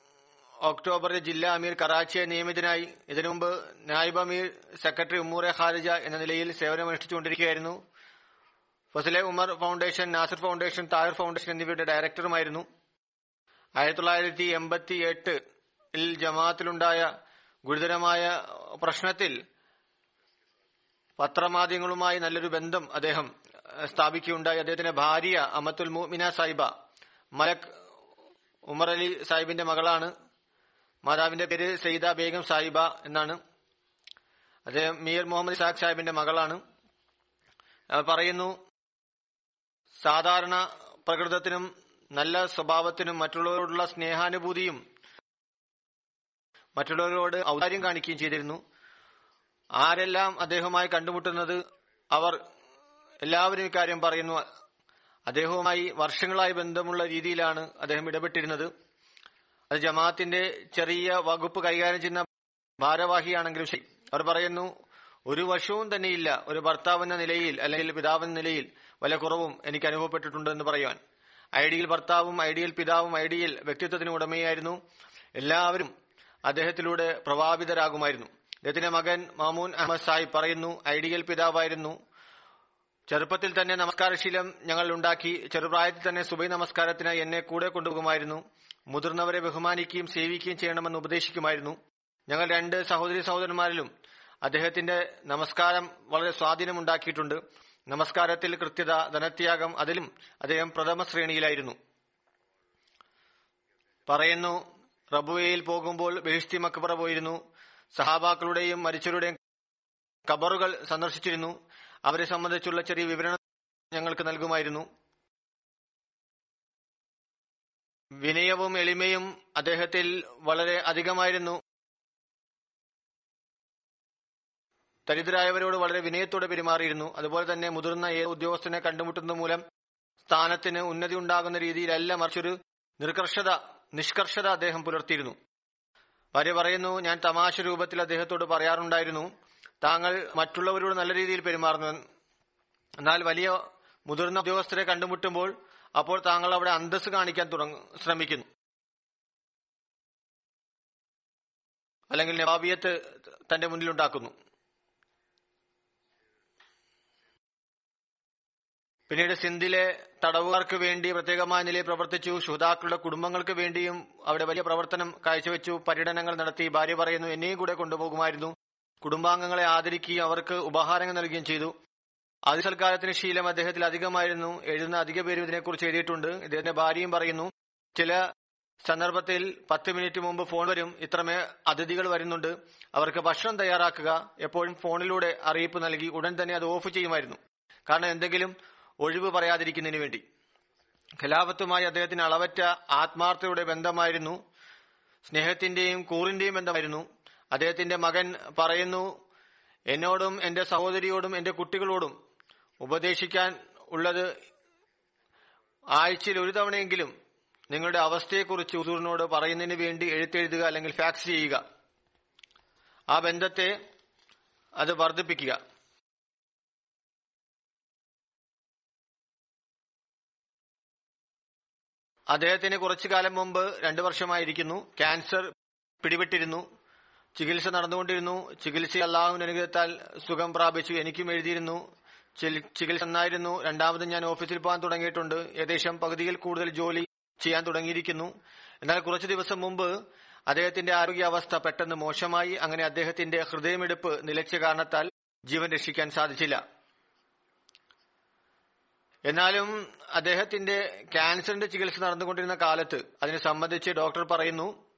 ഒക്ടോബറിൽ ജില്ലാ അമീർ കറാച്ചിയെ നിയമിതനായി. ഇതിനുമുമ്പ് നായിബ് അമീർ സെക്രട്ടറി ഉമ്മൂറെ ഖാലിജ എന്ന നിലയിൽ സേവനമനുഷ്ഠിച്ചുകൊണ്ടിരിക്കുകയായിരുന്നു. Fazle Umar foundation Nasir foundation Tahir foundation എന്നിവയുടെ ഡയറക്ടറുമായിരുന്നു. ആയിരത്തി തൊള്ളായിരത്തി എൺപത്തി എട്ടിൽ ജമാഅത്തിലുണ്ടായ ഗുരുതരമായ പ്രശ്നത്തിൽ പത്രമാധ്യമങ്ങളുമായി നല്ലൊരു ബന്ധം അദ്ദേഹം സ്ഥാപിക്കുകയുണ്ടായി. അദ്ദേഹത്തിന്റെ ഭാര്യ അമത്തുൽ മുമിന സാഹിബ മലക് ഉമർ അലി സാഹിബിന്റെ മകളാണ്. മാതാവിന്റെ പേര് സയ്യിദ ബേഗം സാഹിബ എന്നാണ്. അദ്ദേഹം മീർ മുഹമ്മദ് ഇസാഖ് സാഹിബിന്റെ മകളാണ്. പറയുന്നു സാധാരണ പ്രകൃതത്തിനും നല്ല സ്വഭാവത്തിനും മറ്റുള്ളവരോടുള്ള സ്നേഹാനുഭൂതിയും മറ്റുള്ളവരോട് ഔദാര്യം കാണിക്കുകയും ചെയ്തിരുന്നു. ആരെല്ലാം അദ്ദേഹവുമായി കണ്ടുമുട്ടുന്നത് അവർ എല്ലാവരും ഇക്കാര്യം പറയുന്നു. അദ്ദേഹവുമായി വർഷങ്ങളായി ബന്ധമുള്ള രീതിയിലാണ് അദ്ദേഹം ഇടപെട്ടിരുന്നത്. അത് ജമാഅത്തിന്റെ ചെറിയ വകുപ്പ് കൈകാര്യം ചെയ്യുന്ന ഭാരവാഹിയാണെങ്കിലും ശരി. അവർ പറയുന്നു ഒരു വശവും തന്നെയില്ല. ഒരു ഭർത്താവെന്ന നിലയിൽ അല്ലെങ്കിൽ പിതാവെന്ന നിലയിൽ വല്ല കുറവും എനിക്ക് അനുഭവപ്പെട്ടിട്ടുണ്ട് എന്ന് പറയുവാൻ. ഐഡിയൽ ഭർത്താവും ഐഡിയൽ പിതാവും ഐഡിയൽ വ്യക്തിത്വത്തിന് ഉടമയായിരുന്നു. എല്ലാവരും അദ്ദേഹത്തിലൂടെ പ്രഭാവിതരാകുമായിരുന്നു. അദ്ദേഹത്തിന്റെ മകൻ മാമൂൻ അഹമ്മദ് സായി പറയുന്നു ഐഡിയൽ പിതാവായിരുന്നു. ചെറുപ്പത്തിൽ തന്നെ നമസ്കാരശീലം ഞങ്ങൾ ഉണ്ടാക്കി. ചെറുപ്രായത്തിൽ തന്നെ സുബൈ നമസ്കാരത്തിന് എന്നെ കൂടെ കൊണ്ടുപോകുമായിരുന്നു. മുതിർന്നവരെ ബഹുമാനിക്കുകയും സേവിക്കുകയും ചെയ്യണമെന്ന് ഉപദേശിക്കുമായിരുന്നു. ഞങ്ങൾ രണ്ട് സഹോദരി സഹോദരന്മാരിലും അദ്ദേഹത്തിന്റെ നമസ്കാരം വളരെ സ്വാധീനമുണ്ടാക്കിയിട്ടുണ്ട്. നമസ്കാരത്തിൽ കൃത്യത ധനത്യാഗം അതിലും അദ്ദേഹം പ്രഥമ ശ്രേണിയിലായിരുന്നു. പറയുന്നു റബുവയിൽ പോകുമ്പോൾ ബഹിഷ്തി മക്ബറ പോയിരുന്നു. സഹാബാക്കളുടെയും മരിച്ചവരുടെയും കബറുകൾ സന്ദർശിച്ചിരുന്നു. അവരെ സംബന്ധിച്ചുള്ള ചെറിയ വിവരണം ഞങ്ങൾക്ക് നൽകുമായിരുന്നു. വിനയവും എളിമയും അദ്ദേഹത്തിൽ വളരെ അധികമായിരുന്നു. ദരിദ്രായവരോട് വളരെ വിനയത്തോടെ പെരുമാറിയിരുന്നു. അതുപോലെ തന്നെ മുതിർന്ന ഏത് ഉദ്യോഗസ്ഥനെ കണ്ടുമുട്ടുന്നത് മൂലം സ്ഥാനത്തിന് ഉന്നതി ഉണ്ടാകുന്ന രീതിയിലല്ല മറിച്ചൊരു നിർക്കർഷത നിഷ്കർഷത അദ്ദേഹം പുലർത്തിയിരുന്നു. ഭാര്യ പറയുന്നു ഞാൻ തമാശ രൂപത്തിൽ അദ്ദേഹത്തോട് പറയാറുണ്ടായിരുന്നു. താങ്കൾ മറ്റുള്ളവരോട് നല്ല രീതിയിൽ പെരുമാറുന്നു എന്നാൽ വലിയ മുതിർന്ന ഉദ്യോഗസ്ഥരെ കണ്ടുമുട്ടുമ്പോൾ അപ്പോൾ താങ്കൾ അവിടെ അന്തസ് കാണിക്കാൻ തുടങ്ങും ശ്രമിക്കുന്നു. അല്ലെങ്കിൽ നവാബിയത്ത് തന്റെ മുന്നിൽ ഉണ്ടാക്കുന്നു പിന്നീട് സിന്ധിലെ തടവുകാർക്ക് വേണ്ടി പ്രത്യേകമായ നിലയിൽ പ്രവർത്തിച്ചു. ശ്രോതാക്കളുടെ കുടുംബങ്ങൾക്ക് വേണ്ടിയും അവിടെ വലിയ പ്രവർത്തനം കാഴ്ചവെച്ചു. പര്യടനങ്ങൾ നടത്തി. ഭാര്യ പറയുന്നു എന്നെയും കൂടെ കൊണ്ടുപോകുമായിരുന്നു. കുടുംബാംഗങ്ങളെ ആദരിക്കുകയും അവർക്ക് ഉപഹാരങ്ങൾ നൽകുകയും ചെയ്തു. അതിസൽക്കാരത്തിന് ശീലം അദ്ദേഹത്തിൽ അധികമായിരുന്നു. എഴുതുന്ന അധിക പേരും ഇതിനെക്കുറിച്ച് എഴുതിയിട്ടുണ്ട്. ഇദ്ദേഹത്തിന്റെ ഭാര്യയും പറയുന്നു ചില സന്ദർഭത്തിൽ പത്ത് മിനിറ്റ് മുമ്പ് ഫോൺ വരും. ഇത്രമേ അതിഥികൾ വരുന്നുണ്ട്. അവർക്ക് ഭക്ഷണം തയ്യാറാക്കുക എപ്പോഴും ഫോണിലൂടെ അറിയിപ്പ് നൽകി ഉടൻ തന്നെ അത് ഓഫ് ചെയ്യുമായിരുന്നു. കാരണം എന്തെങ്കിലും ഒഴിവ് പറയാതിരിക്കുന്നതിന് വേണ്ടി. ഖിലാഫത്തുമായി അദ്ദേഹത്തിന് അളവറ്റ ആത്മാർത്ഥയുടെ ബന്ധമായിരുന്നു. സ്നേഹത്തിന്റെയും കൂറിന്റെയും ബന്ധമായിരുന്നു. അദ്ദേഹത്തിന്റെ മകൻ പറയുന്നു എന്നോടും എന്റെ സഹോദരിയോടും എന്റെ കുട്ടികളോടും ഉപദേശിക്കാൻ ഉള്ളത് ആഴ്ചയിൽ ഒരു തവണയെങ്കിലും നിങ്ങളുടെ അവസ്ഥയെക്കുറിച്ച് ഉദൂറിനോട് പറയുന്നതിന് വേണ്ടി എഴുത്തെഴുതുക അല്ലെങ്കിൽ ഫാക്സ് ചെയ്യുക. ആ ബന്ധത്തെ അത് വർദ്ധിപ്പിക്കുക. അദ്ദേഹത്തിന് കുറച്ചു കാലം മുമ്പ് രണ്ടു വർഷമായിരിക്കുന്നു. ക്യാൻസർ പിടിപെട്ടിരുന്നു. ചികിത്സ നടന്നുകൊണ്ടിരുന്നു. ചികിത്സ അള്ളാഹുവിന്റെ അനുഗ്രഹത്താൽ സുഖം പ്രാപിച്ചു. എനിക്കും എഴുതിയിരുന്നു. ചികിത്സ നന്നായിരുന്നു രണ്ടാമത് ഞാൻ ഓഫീസിൽ പോകാൻ തുടങ്ങിയിട്ടുണ്ട്. ഏകദേശം പകുതിയിൽ കൂടുതൽ ജോലി ചെയ്യാൻ തുടങ്ങിയിരിക്കുന്നു. എന്നാൽ കുറച്ചു ദിവസം മുമ്പ് അദ്ദേഹത്തിന്റെ ആരോഗ്യാവസ്ഥ പെട്ടെന്ന് മോശമായി. അങ്ങനെ അദ്ദേഹത്തിന്റെ ഹൃദയമെടുപ്പ് നിലച്ച കാരണത്താൽ ജീവൻ രക്ഷിക്കാൻ സാധിച്ചില്ല. എന്നാലും അദ്ദേഹത്തിന്റെ ക്യാൻസറിന്റെ ചികിത്സ നടന്നുകൊണ്ടിരുന്ന കാലത്ത് അതിനെ സംബന്ധിച്ച് ഡോക്ടർ പറയുന്നു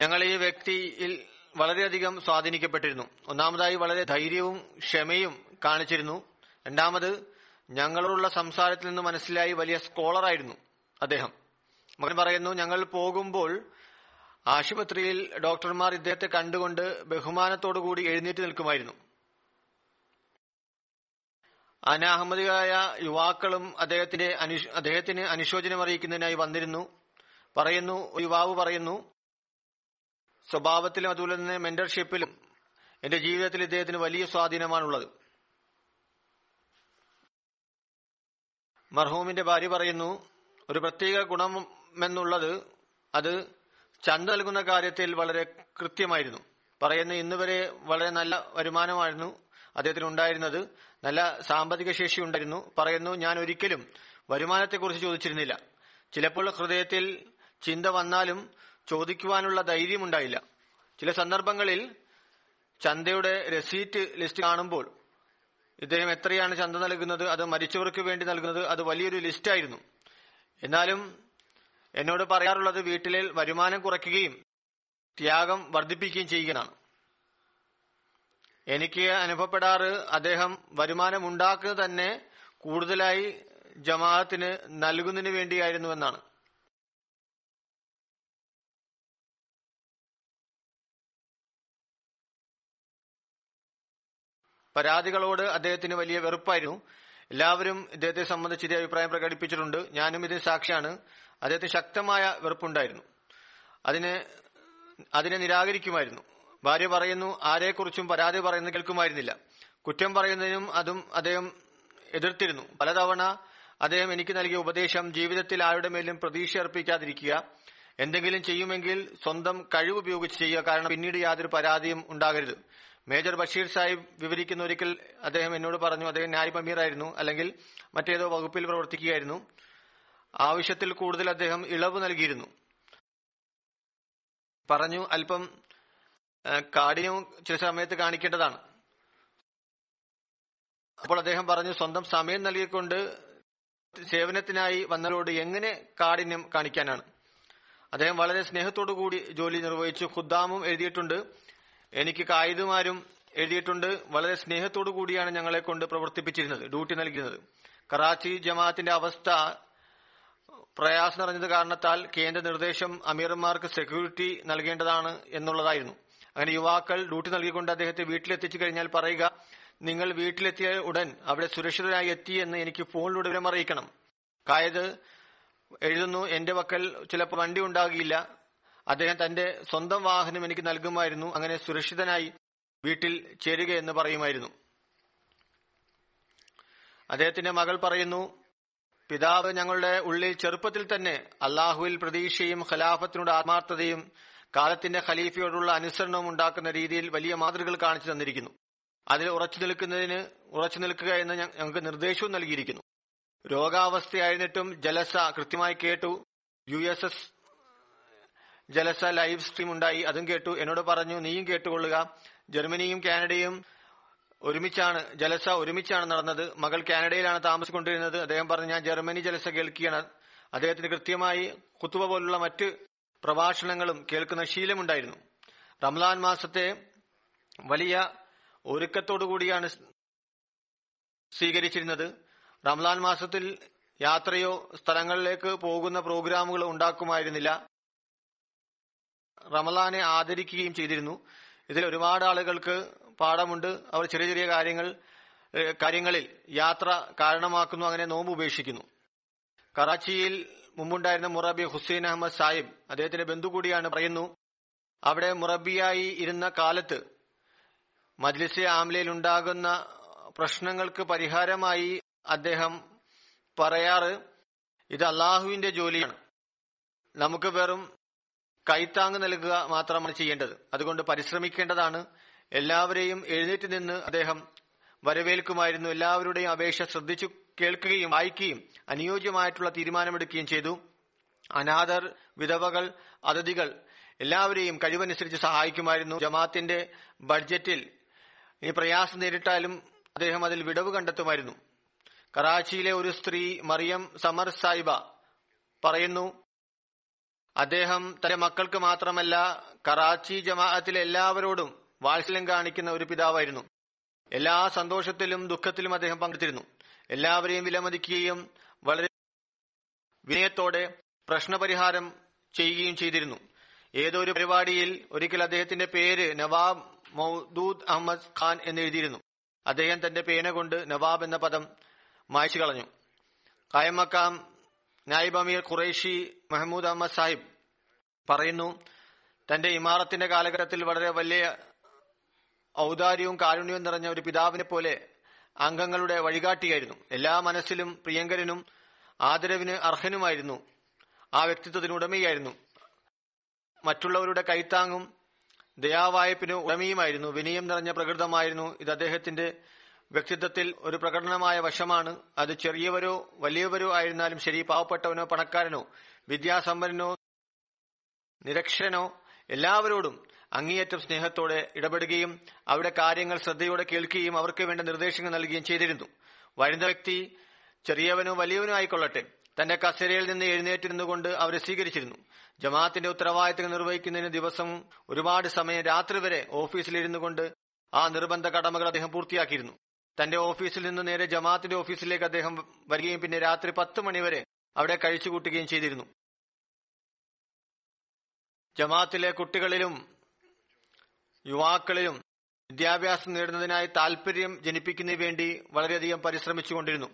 ഞങ്ങൾ ഈ വ്യക്തിയിൽ വളരെയധികം സ്വാധീനിക്കപ്പെട്ടിരുന്നു. ഒന്നാമതായി വളരെ ധൈര്യവും ക്ഷമയും കാണിച്ചിരുന്നു. രണ്ടാമത് ഞങ്ങളോടുള്ള സംസാരത്തിൽ നിന്ന് മനസ്സിലായി വലിയ സ്കോളറായിരുന്നു അദ്ദേഹം. മകൻ പറയുന്നു ഞങ്ങൾ പോകുമ്പോൾ ആശുപത്രിയിൽ ഡോക്ടർമാർ ഇദ്ദേഹത്തെ കണ്ടുകൊണ്ട് ബഹുമാനത്തോടുകൂടി എഴുന്നേറ്റ് നിൽക്കുമായിരുന്നു. അനാഹമ്മദികളായ യുവാക്കളും അദ്ദേഹത്തിന്റെ അദ്ദേഹത്തിന് അനുശോചനം അറിയിക്കുന്നതിനായി വന്നിരുന്നു. പറയുന്നു യുവാവ് പറയുന്നു സ്വഭാവത്തിലും അതുപോലെ തന്നെ മെന്റർഷിപ്പിലും എന്റെ ജീവിതത്തിൽ ഇദ്ദേഹത്തിന് വലിയ സ്വാധീനമാണുള്ളത്. മർഹൂമിന്റെ ഭാര്യ പറയുന്നു ഒരു പ്രത്യേക ഗുണമെന്നുള്ളത് അത് ചന്ത നൽകുന്ന കാര്യത്തിൽ വളരെ കൃത്യമായിരുന്നു. പറയുന്ന ഇന്ന് വരെ വളരെ നല്ല വരുമാനമായിരുന്നു അദ്ദേഹത്തിന് ഉണ്ടായിരുന്നത്. നല്ല സാമ്പത്തിക ശേഷി ഉണ്ടായിരുന്നു. പറയുന്നു ഞാൻ ഒരിക്കലും വരുമാനത്തെക്കുറിച്ച് ചോദിച്ചിരുന്നില്ല. ചിലപ്പോൾ ഹൃദയത്തിൽ ചിന്ത വന്നാലും ചോദിക്കുവാനുള്ള ധൈര്യമുണ്ടായില്ല. ചില സന്ദർഭങ്ങളിൽ ചന്തയുടെ രസീറ്റ് ലിസ്റ്റ് കാണുമ്പോൾ ഇദ്ദേഹം എത്രയാണ് ചന്ത നൽകുന്നത് അത് മരിച്ചവർക്ക് വേണ്ടി നൽകുന്നത് അത് വലിയൊരു ലിസ്റ്റായിരുന്നു എന്നാലും എന്നോട് പറയാറുള്ളത് വീട്ടിലെ വരുമാനം കുറയ്ക്കുകയും ത്യാഗം വർദ്ധിപ്പിക്കുകയും ചെയ്യുകയാണ്. എനിക്ക് അനുഭവപ്പെടാറ് അദ്ദേഹം വരുമാനം തന്നെ കൂടുതലായി ജമാഅത്തിന് നൽകുന്നതിന് വേണ്ടിയായിരുന്നു എന്നാണ്. പരാതികളോട് അദ്ദേഹത്തിന് വലിയ വെറുപ്പായിരുന്നു. എല്ലാവരും ഇദ്ദേഹത്തെ സംബന്ധിച്ച് ഇതേ അഭിപ്രായം പ്രകടിപ്പിച്ചിട്ടുണ്ട്. ഞാനും ഇതിന് സാക്ഷിയാണ്. അദ്ദേഹത്തിന് ശക്തമായ വെറുപ്പുണ്ടായിരുന്നു. അതിനെ അതിനെ നിരാകരിക്കുമായിരുന്നു. ഭാര്യ പറയുന്നു ആരെക്കുറിച്ചും പരാതി പറയുന്നത് കേൾക്കുമായിരുന്നില്ല. കുറ്റം പറയുന്നതിനും അതും അദ്ദേഹം എതിർത്തിരുന്നു. പലതവണ അദ്ദേഹം എനിക്ക് നൽകിയ ഉപദേശം ജീവിതത്തിൽ ആരുടെ മേലും പ്രതീക്ഷ അർപ്പിക്കാതിരിക്കുക എന്തെങ്കിലും ചെയ്യുമെങ്കിൽ സ്വന്തം കഴിവ് ഉപയോഗിച്ച് ചെയ്യുക. കാരണം പിന്നീട് യാതൊരു പരാതിയും ഉണ്ടാകരുത്. മേജർ ബഷീർ സാഹിബ് വിവരിക്കുന്ന ഒരിക്കൽ അദ്ദേഹം എന്നോട് പറഞ്ഞു അദ്ദേഹം ന്യായ് ആയിരുന്നു അല്ലെങ്കിൽ മറ്റേതോ വകുപ്പിൽ പ്രവർത്തിക്കുകയായിരുന്നു. ആവശ്യത്തിൽ കൂടുതൽ അദ്ദേഹം ഇളവ് നൽകിയിരുന്നു. പറഞ്ഞു അല്പം കാഠിന്യവും ചില സമയത്ത് കാണിക്കേണ്ടതാണ്. അപ്പോൾ അദ്ദേഹം പറഞ്ഞു സ്വന്തം സമയം നൽകിക്കൊണ്ട് സേവനത്തിനായി വന്നവരോട് എങ്ങനെ കാഠിന്യം കാണിക്കാനാണ്? അദ്ദേഹം വളരെ സ്നേഹത്തോടു കൂടി ജോലി നിർവഹിച്ചു ഖുദ്ദാമും എഴുതിയിട്ടുണ്ട്. എനിക്ക് കായികമാരും എഴുതിയിട്ടുണ്ട്. വളരെ സ്നേഹത്തോടു കൂടിയാണ് ഞങ്ങളെ കൊണ്ട് പ്രവർത്തിപ്പിച്ചിരുന്നത് ഡ്യൂട്ടി നൽകിയിരുന്നത്. കറാച്ചി ജമാഅത്തിന്റെ അവസ്ഥ പ്രയാസം നിറഞ്ഞത് കാരണത്താൽ കേന്ദ്ര നിർദ്ദേശം അമീർമാർക്ക് സെക്യൂരിറ്റി നൽകേണ്ടതാണ് എന്നുള്ളതായിരുന്നു. അങ്ങനെ യുവാക്കൾ ഡ്യൂട്ടി നൽകിക്കൊണ്ട് അദ്ദേഹത്തെ വീട്ടിലെത്തിച്ചു കഴിഞ്ഞാൽ പറയുക നിങ്ങൾ വീട്ടിലെത്തിയ ഉടൻ അവിടെ സുരക്ഷിതരായി എത്തി എന്ന് എനിക്ക് ഫോണിലൂടെ വിവരം അറിയിക്കണം കായത് എഴുതുന്നു എന്റെ പക്കൽ ചിലപ്പോൾ വണ്ടി ഉണ്ടാകില്ല അദ്ദേഹം തന്റെ സ്വന്തം വാഹനം എനിക്ക് നൽകുമായിരുന്നു. അങ്ങനെ സുരക്ഷിതനായി വീട്ടിൽ ചേരുക എന്ന് പറയുമായിരുന്നു. അദ്ദേഹത്തിന്റെ മകൾ പറയുന്നു പിതാവ് ഞങ്ങളുടെ ഉള്ളിൽ ചെറുപ്പത്തിൽ തന്നെ അള്ളാഹുവിൽ പ്രതീക്ഷയും ഖലാഫത്തിനോട് ആത്മാർത്ഥതയും കാലത്തിന്റെ ഖലീഫയോടുള്ള അനുസരണവും ഉണ്ടാക്കുന്ന രീതിയിൽ വലിയ മാതൃകകൾ കാണിച്ചു തന്നിരിക്കുന്നു. അതിൽ ഉറച്ചു നിൽക്കുന്നതിന് ഉറച്ചു നിൽക്കുക എന്ന് ഞങ്ങൾക്ക് നിർദ്ദേശവും നൽകിയിരിക്കുന്നു. രോഗാവസ്ഥയായിരുന്നിട്ടും ജലസ കൃത്യമായി കേട്ടു. യു എസ് എസ് ജലസ ലൈവ് സ്ട്രീം ഉണ്ടായി. അതും കേട്ടു. എന്നോട് പറഞ്ഞു നീയും കേട്ടുകൊള്ളുക. ജർമ്മനിയും കാനഡയും ഒരുമിച്ചാണ് ജലസ ഒരുമിച്ചാണ് നടന്നത്. മകൾ കാനഡയിലാണ് താമസിക്കൊണ്ടിരുന്നത് അദ്ദേഹം പറഞ്ഞു ഞാൻ ജർമ്മനി ജലസ കേൾക്കുകയാണ്. അദ്ദേഹത്തിന് കൃത്യമായി കുത്തുവ പോലുള്ള മറ്റ് പ്രഭാഷണങ്ങളും കേൾക്കുന്ന ശീലമുണ്ടായിരുന്നു. റംലാൻ മാസത്തെ വലിയ ഒരുക്കത്തോടുകൂടിയാണ് സ്വീകരിച്ചിരുന്നത്. റംലാൻ മാസത്തിൽ യാത്രയോ സ്ഥലങ്ങളിലേക്ക് പോകുന്ന പ്രോഗ്രാമുകളോ ഉണ്ടാക്കുമായിരുന്നില്ല. റമലാനെ ആദരിക്കുകയും ചെയ്തിരുന്നു. ഇതിൽ ഒരുപാട് ആളുകൾക്ക് പാഠമുണ്ട്. അവർ ചെറിയ ചെറിയ കാര്യങ്ങൾ കാര്യങ്ങളിൽ യാത്ര കാരണമാക്കുന്നു അങ്ങനെ നോമ്പ് ഉപേക്ഷിക്കുന്നു. കറാച്ചിയിൽ മുമ്പുണ്ടായിരുന്ന മുറബി ഹുസൈൻ അഹമ്മദ് സാഹിബ് അദ്ദേഹത്തിന്റെ ബന്ധു കൂടിയാണ് പറയുന്നു അവിടെ മുറബിയായി ഇരുന്ന കാലത്ത് മജ്ലിസെ ആംലയിൽ ഉണ്ടാകുന്ന പ്രശ്നങ്ങൾക്ക് പരിഹാരമായി അദ്ദേഹം പറയാറ് ഇത് അള്ളാഹുവിന്റെ ജോലിയാണ്. നമുക്ക് വെറും കൈത്താങ് നൽകുക മാത്രമാണ് ചെയ്യേണ്ടത്. അതുകൊണ്ട് പരിശ്രമിക്കേണ്ടതാണ്. എല്ലാവരെയും എഴുന്നേറ്റ് നിന്ന് അദ്ദേഹം വരവേൽക്കുമായിരുന്നു. എല്ലാവരുടെയും അപേക്ഷ ശ്രദ്ധിച്ചു കേൾക്കുകയും വായിക്കുകയും അനുയോജ്യമായിട്ടുള്ള തീരുമാനമെടുക്കുകയും ചെയ്തു. അനാഥർ വിധവകൾ അതിഥികൾ എല്ലാവരെയും കഴിവനുസരിച്ച് സഹായിക്കുമായിരുന്നു. ജമാത്തിന്റെ ബഡ്ജറ്റിൽ ഈ പ്രയാസം നേരിട്ടാലും അദ്ദേഹം അതിൽ വിടവ് കണ്ടെത്തുമായിരുന്നു. കറാച്ചിയിലെ ഒരു സ്ത്രീ മറിയം സമർ സായിബ പറയുന്നു അദ്ദേഹം തന്റെ മക്കൾക്ക് മാത്രമല്ല കറാച്ചി ജമാഅത്തിലെ എല്ലാവരോടും വാത്സല്യം കാണിക്കുന്ന ഒരു പിതാവായിരുന്നു. എല്ലാ സന്തോഷത്തിലും ദുഃഖത്തിലും അദ്ദേഹം പങ്കെടുത്തിരുന്നു. എല്ലാവരെയും വിലമതിക്കുകയും വളരെ വിനയത്തോടെ പ്രശ്നപരിഹാരം ചെയ്യുകയും ചെയ്തിരുന്നു. ഏതോ ഒരു പരിപാടിയിൽ ഒരിക്കൽ അദ്ദേഹത്തിന്റെ പേര് നവാബ് മൗദൂദ് അഹമ്മദ് ഖാൻ എന്ന് എഴുതിയിരുന്നു. അദ്ദേഹം തന്റെ പേന കൊണ്ട് നവാബ് എന്ന പദം മായ്ച്ചു കളഞ്ഞു. കായമക്കാം നായിബ് അമീർ ഖുറൈഷി മെഹമ്മൂദ് അഹമ്മദ് സാഹിബ് പറയുന്നു തന്റെ ഇമാറത്തിന്റെ കാലഘട്ടത്തിൽ വളരെ വലിയ ഔദാര്യവും കാരുണ്യവും നിറഞ്ഞ ഒരു പിതാവിനെ പോലെ അംഗങ്ങളുടെ വഴികാട്ടിയായിരുന്നു. എല്ലാ മനസ്സിലും പ്രിയങ്കരനും ആദരവിന് അർഹനുമായിരുന്നു. ആ വ്യക്തിത്വത്തിന് ഉടമയായിരുന്നു. മറ്റുള്ളവരുടെ കൈത്താങ്ങും ദയാവായ്പിന് ഉടമയുമായിരുന്നു. വിനയം നിറഞ്ഞ പ്രകൃതമായിരുന്നു. ഇത് അദ്ദേഹത്തിന്റെ വ്യക്തിത്വത്തിൽ ഒരു പ്രകടനമായ വശമാണ്. അത് ചെറിയവരോ വലിയവരോ ആയിരുന്നാലും ശരി പാവപ്പെട്ടവനോ പണക്കാരനോ വിദ്യാസമ്പന്നനോ നിരക്ഷരനോ എല്ലാവരോടും അങ്ങേയറ്റം സ്നേഹത്തോടെ ഇടപെടുകയും അവരുടെ കാര്യങ്ങൾ ശ്രദ്ധയോടെ കേൾക്കുകയും അവർക്ക് വേണ്ട നിർദ്ദേശങ്ങൾ നൽകുകയും ചെയ്തിരുന്നു. വരുന്ന വ്യക്തി ചെറിയവനോ വലിയവനോ ആയിക്കൊള്ളട്ടെ. തന്റെ കസേരയിൽ നിന്ന് എഴുന്നേറ്റിരുന്നുകൊണ്ട് അവരെ സ്വീകരിച്ചിരുന്നു. ജമാഅത്തിന്റെ ഉത്തരവാദിത്തങ്ങൾ നിർവഹിക്കുന്നതിന് ദിവസം ഒരുപാട് സമയം രാത്രി വരെ ഓഫീസിലിരുന്നു കൊണ്ട് ആ നിർബന്ധ കടമകൾ അദ്ദേഹം പൂർത്തിയാക്കിയിരുന്നു. തന്റെ ഓഫീസിൽ നിന്ന് നേരെ ജമാഅത്തിന്റെ ഓഫീസിലേക്ക് അദ്ദേഹം വരികയും പിന്നെ രാത്രി പത്ത് മണിവരെ അവിടെ കഴിച്ചുകൂട്ടുകയും ചെയ്തിരുന്നു. ജമാഅത്തിലെ കുട്ടികളിലും യുവാക്കളിലും വിദ്യാഭ്യാസം നേടുന്നതിനായി താൽപര്യം ജനിപ്പിക്കുന്നതിന് വേണ്ടി വളരെയധികം പരിശ്രമിച്ചുകൊണ്ടിരുന്നു.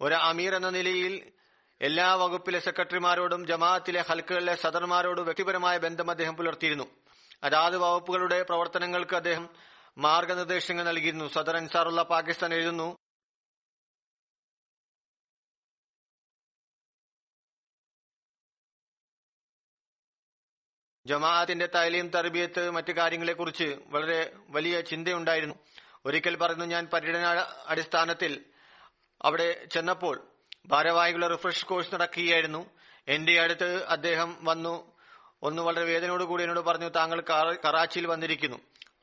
ഒരു അമീർ എന്ന നിലയിൽ എല്ലാ വകുപ്പിലെ സെക്രട്ടറിമാരോടും ജമാഅത്തിലെ ഹൽക്കുകളിലെ സദർമാരോടും വ്യക്തിപരമായ ബന്ധം അദ്ദേഹം പുലർത്തിയിരുന്നു. അതാത് വകുപ്പുകളുടെ പ്രവർത്തനങ്ങൾക്ക് അദ്ദേഹം മാർഗനിർദ്ദേശങ്ങൾ നൽകിയിരുന്നു. സദർ അൻസാറുള്ള പാകിസ്ഥാൻ എഴുതുന്നു ജമാഅത്തിന്റെ തൈലീം തർബിയത്ത് മറ്റു കാര്യങ്ങളെക്കുറിച്ച് വളരെ വലിയ ചിന്തയുണ്ടായിരുന്നു. ഒരിക്കൽ പറഞ്ഞു ഞാൻ പര്യടന അടിസ്ഥാനത്തിൽ അവിടെ ചെന്നപ്പോൾ ഭാരവാഹികളുടെ റിഫ്രഷ് കോഴ്സ് നടക്കുകയായിരുന്നു. എന്റെ അടുത്ത് അദ്ദേഹം വന്നു. ഒന്ന് വളരെ വേദനയോട് കൂടി എന്നോട് പറഞ്ഞു താങ്കൾ കറാച്ചിയിൽ വന്നിരിക്കുന്നു.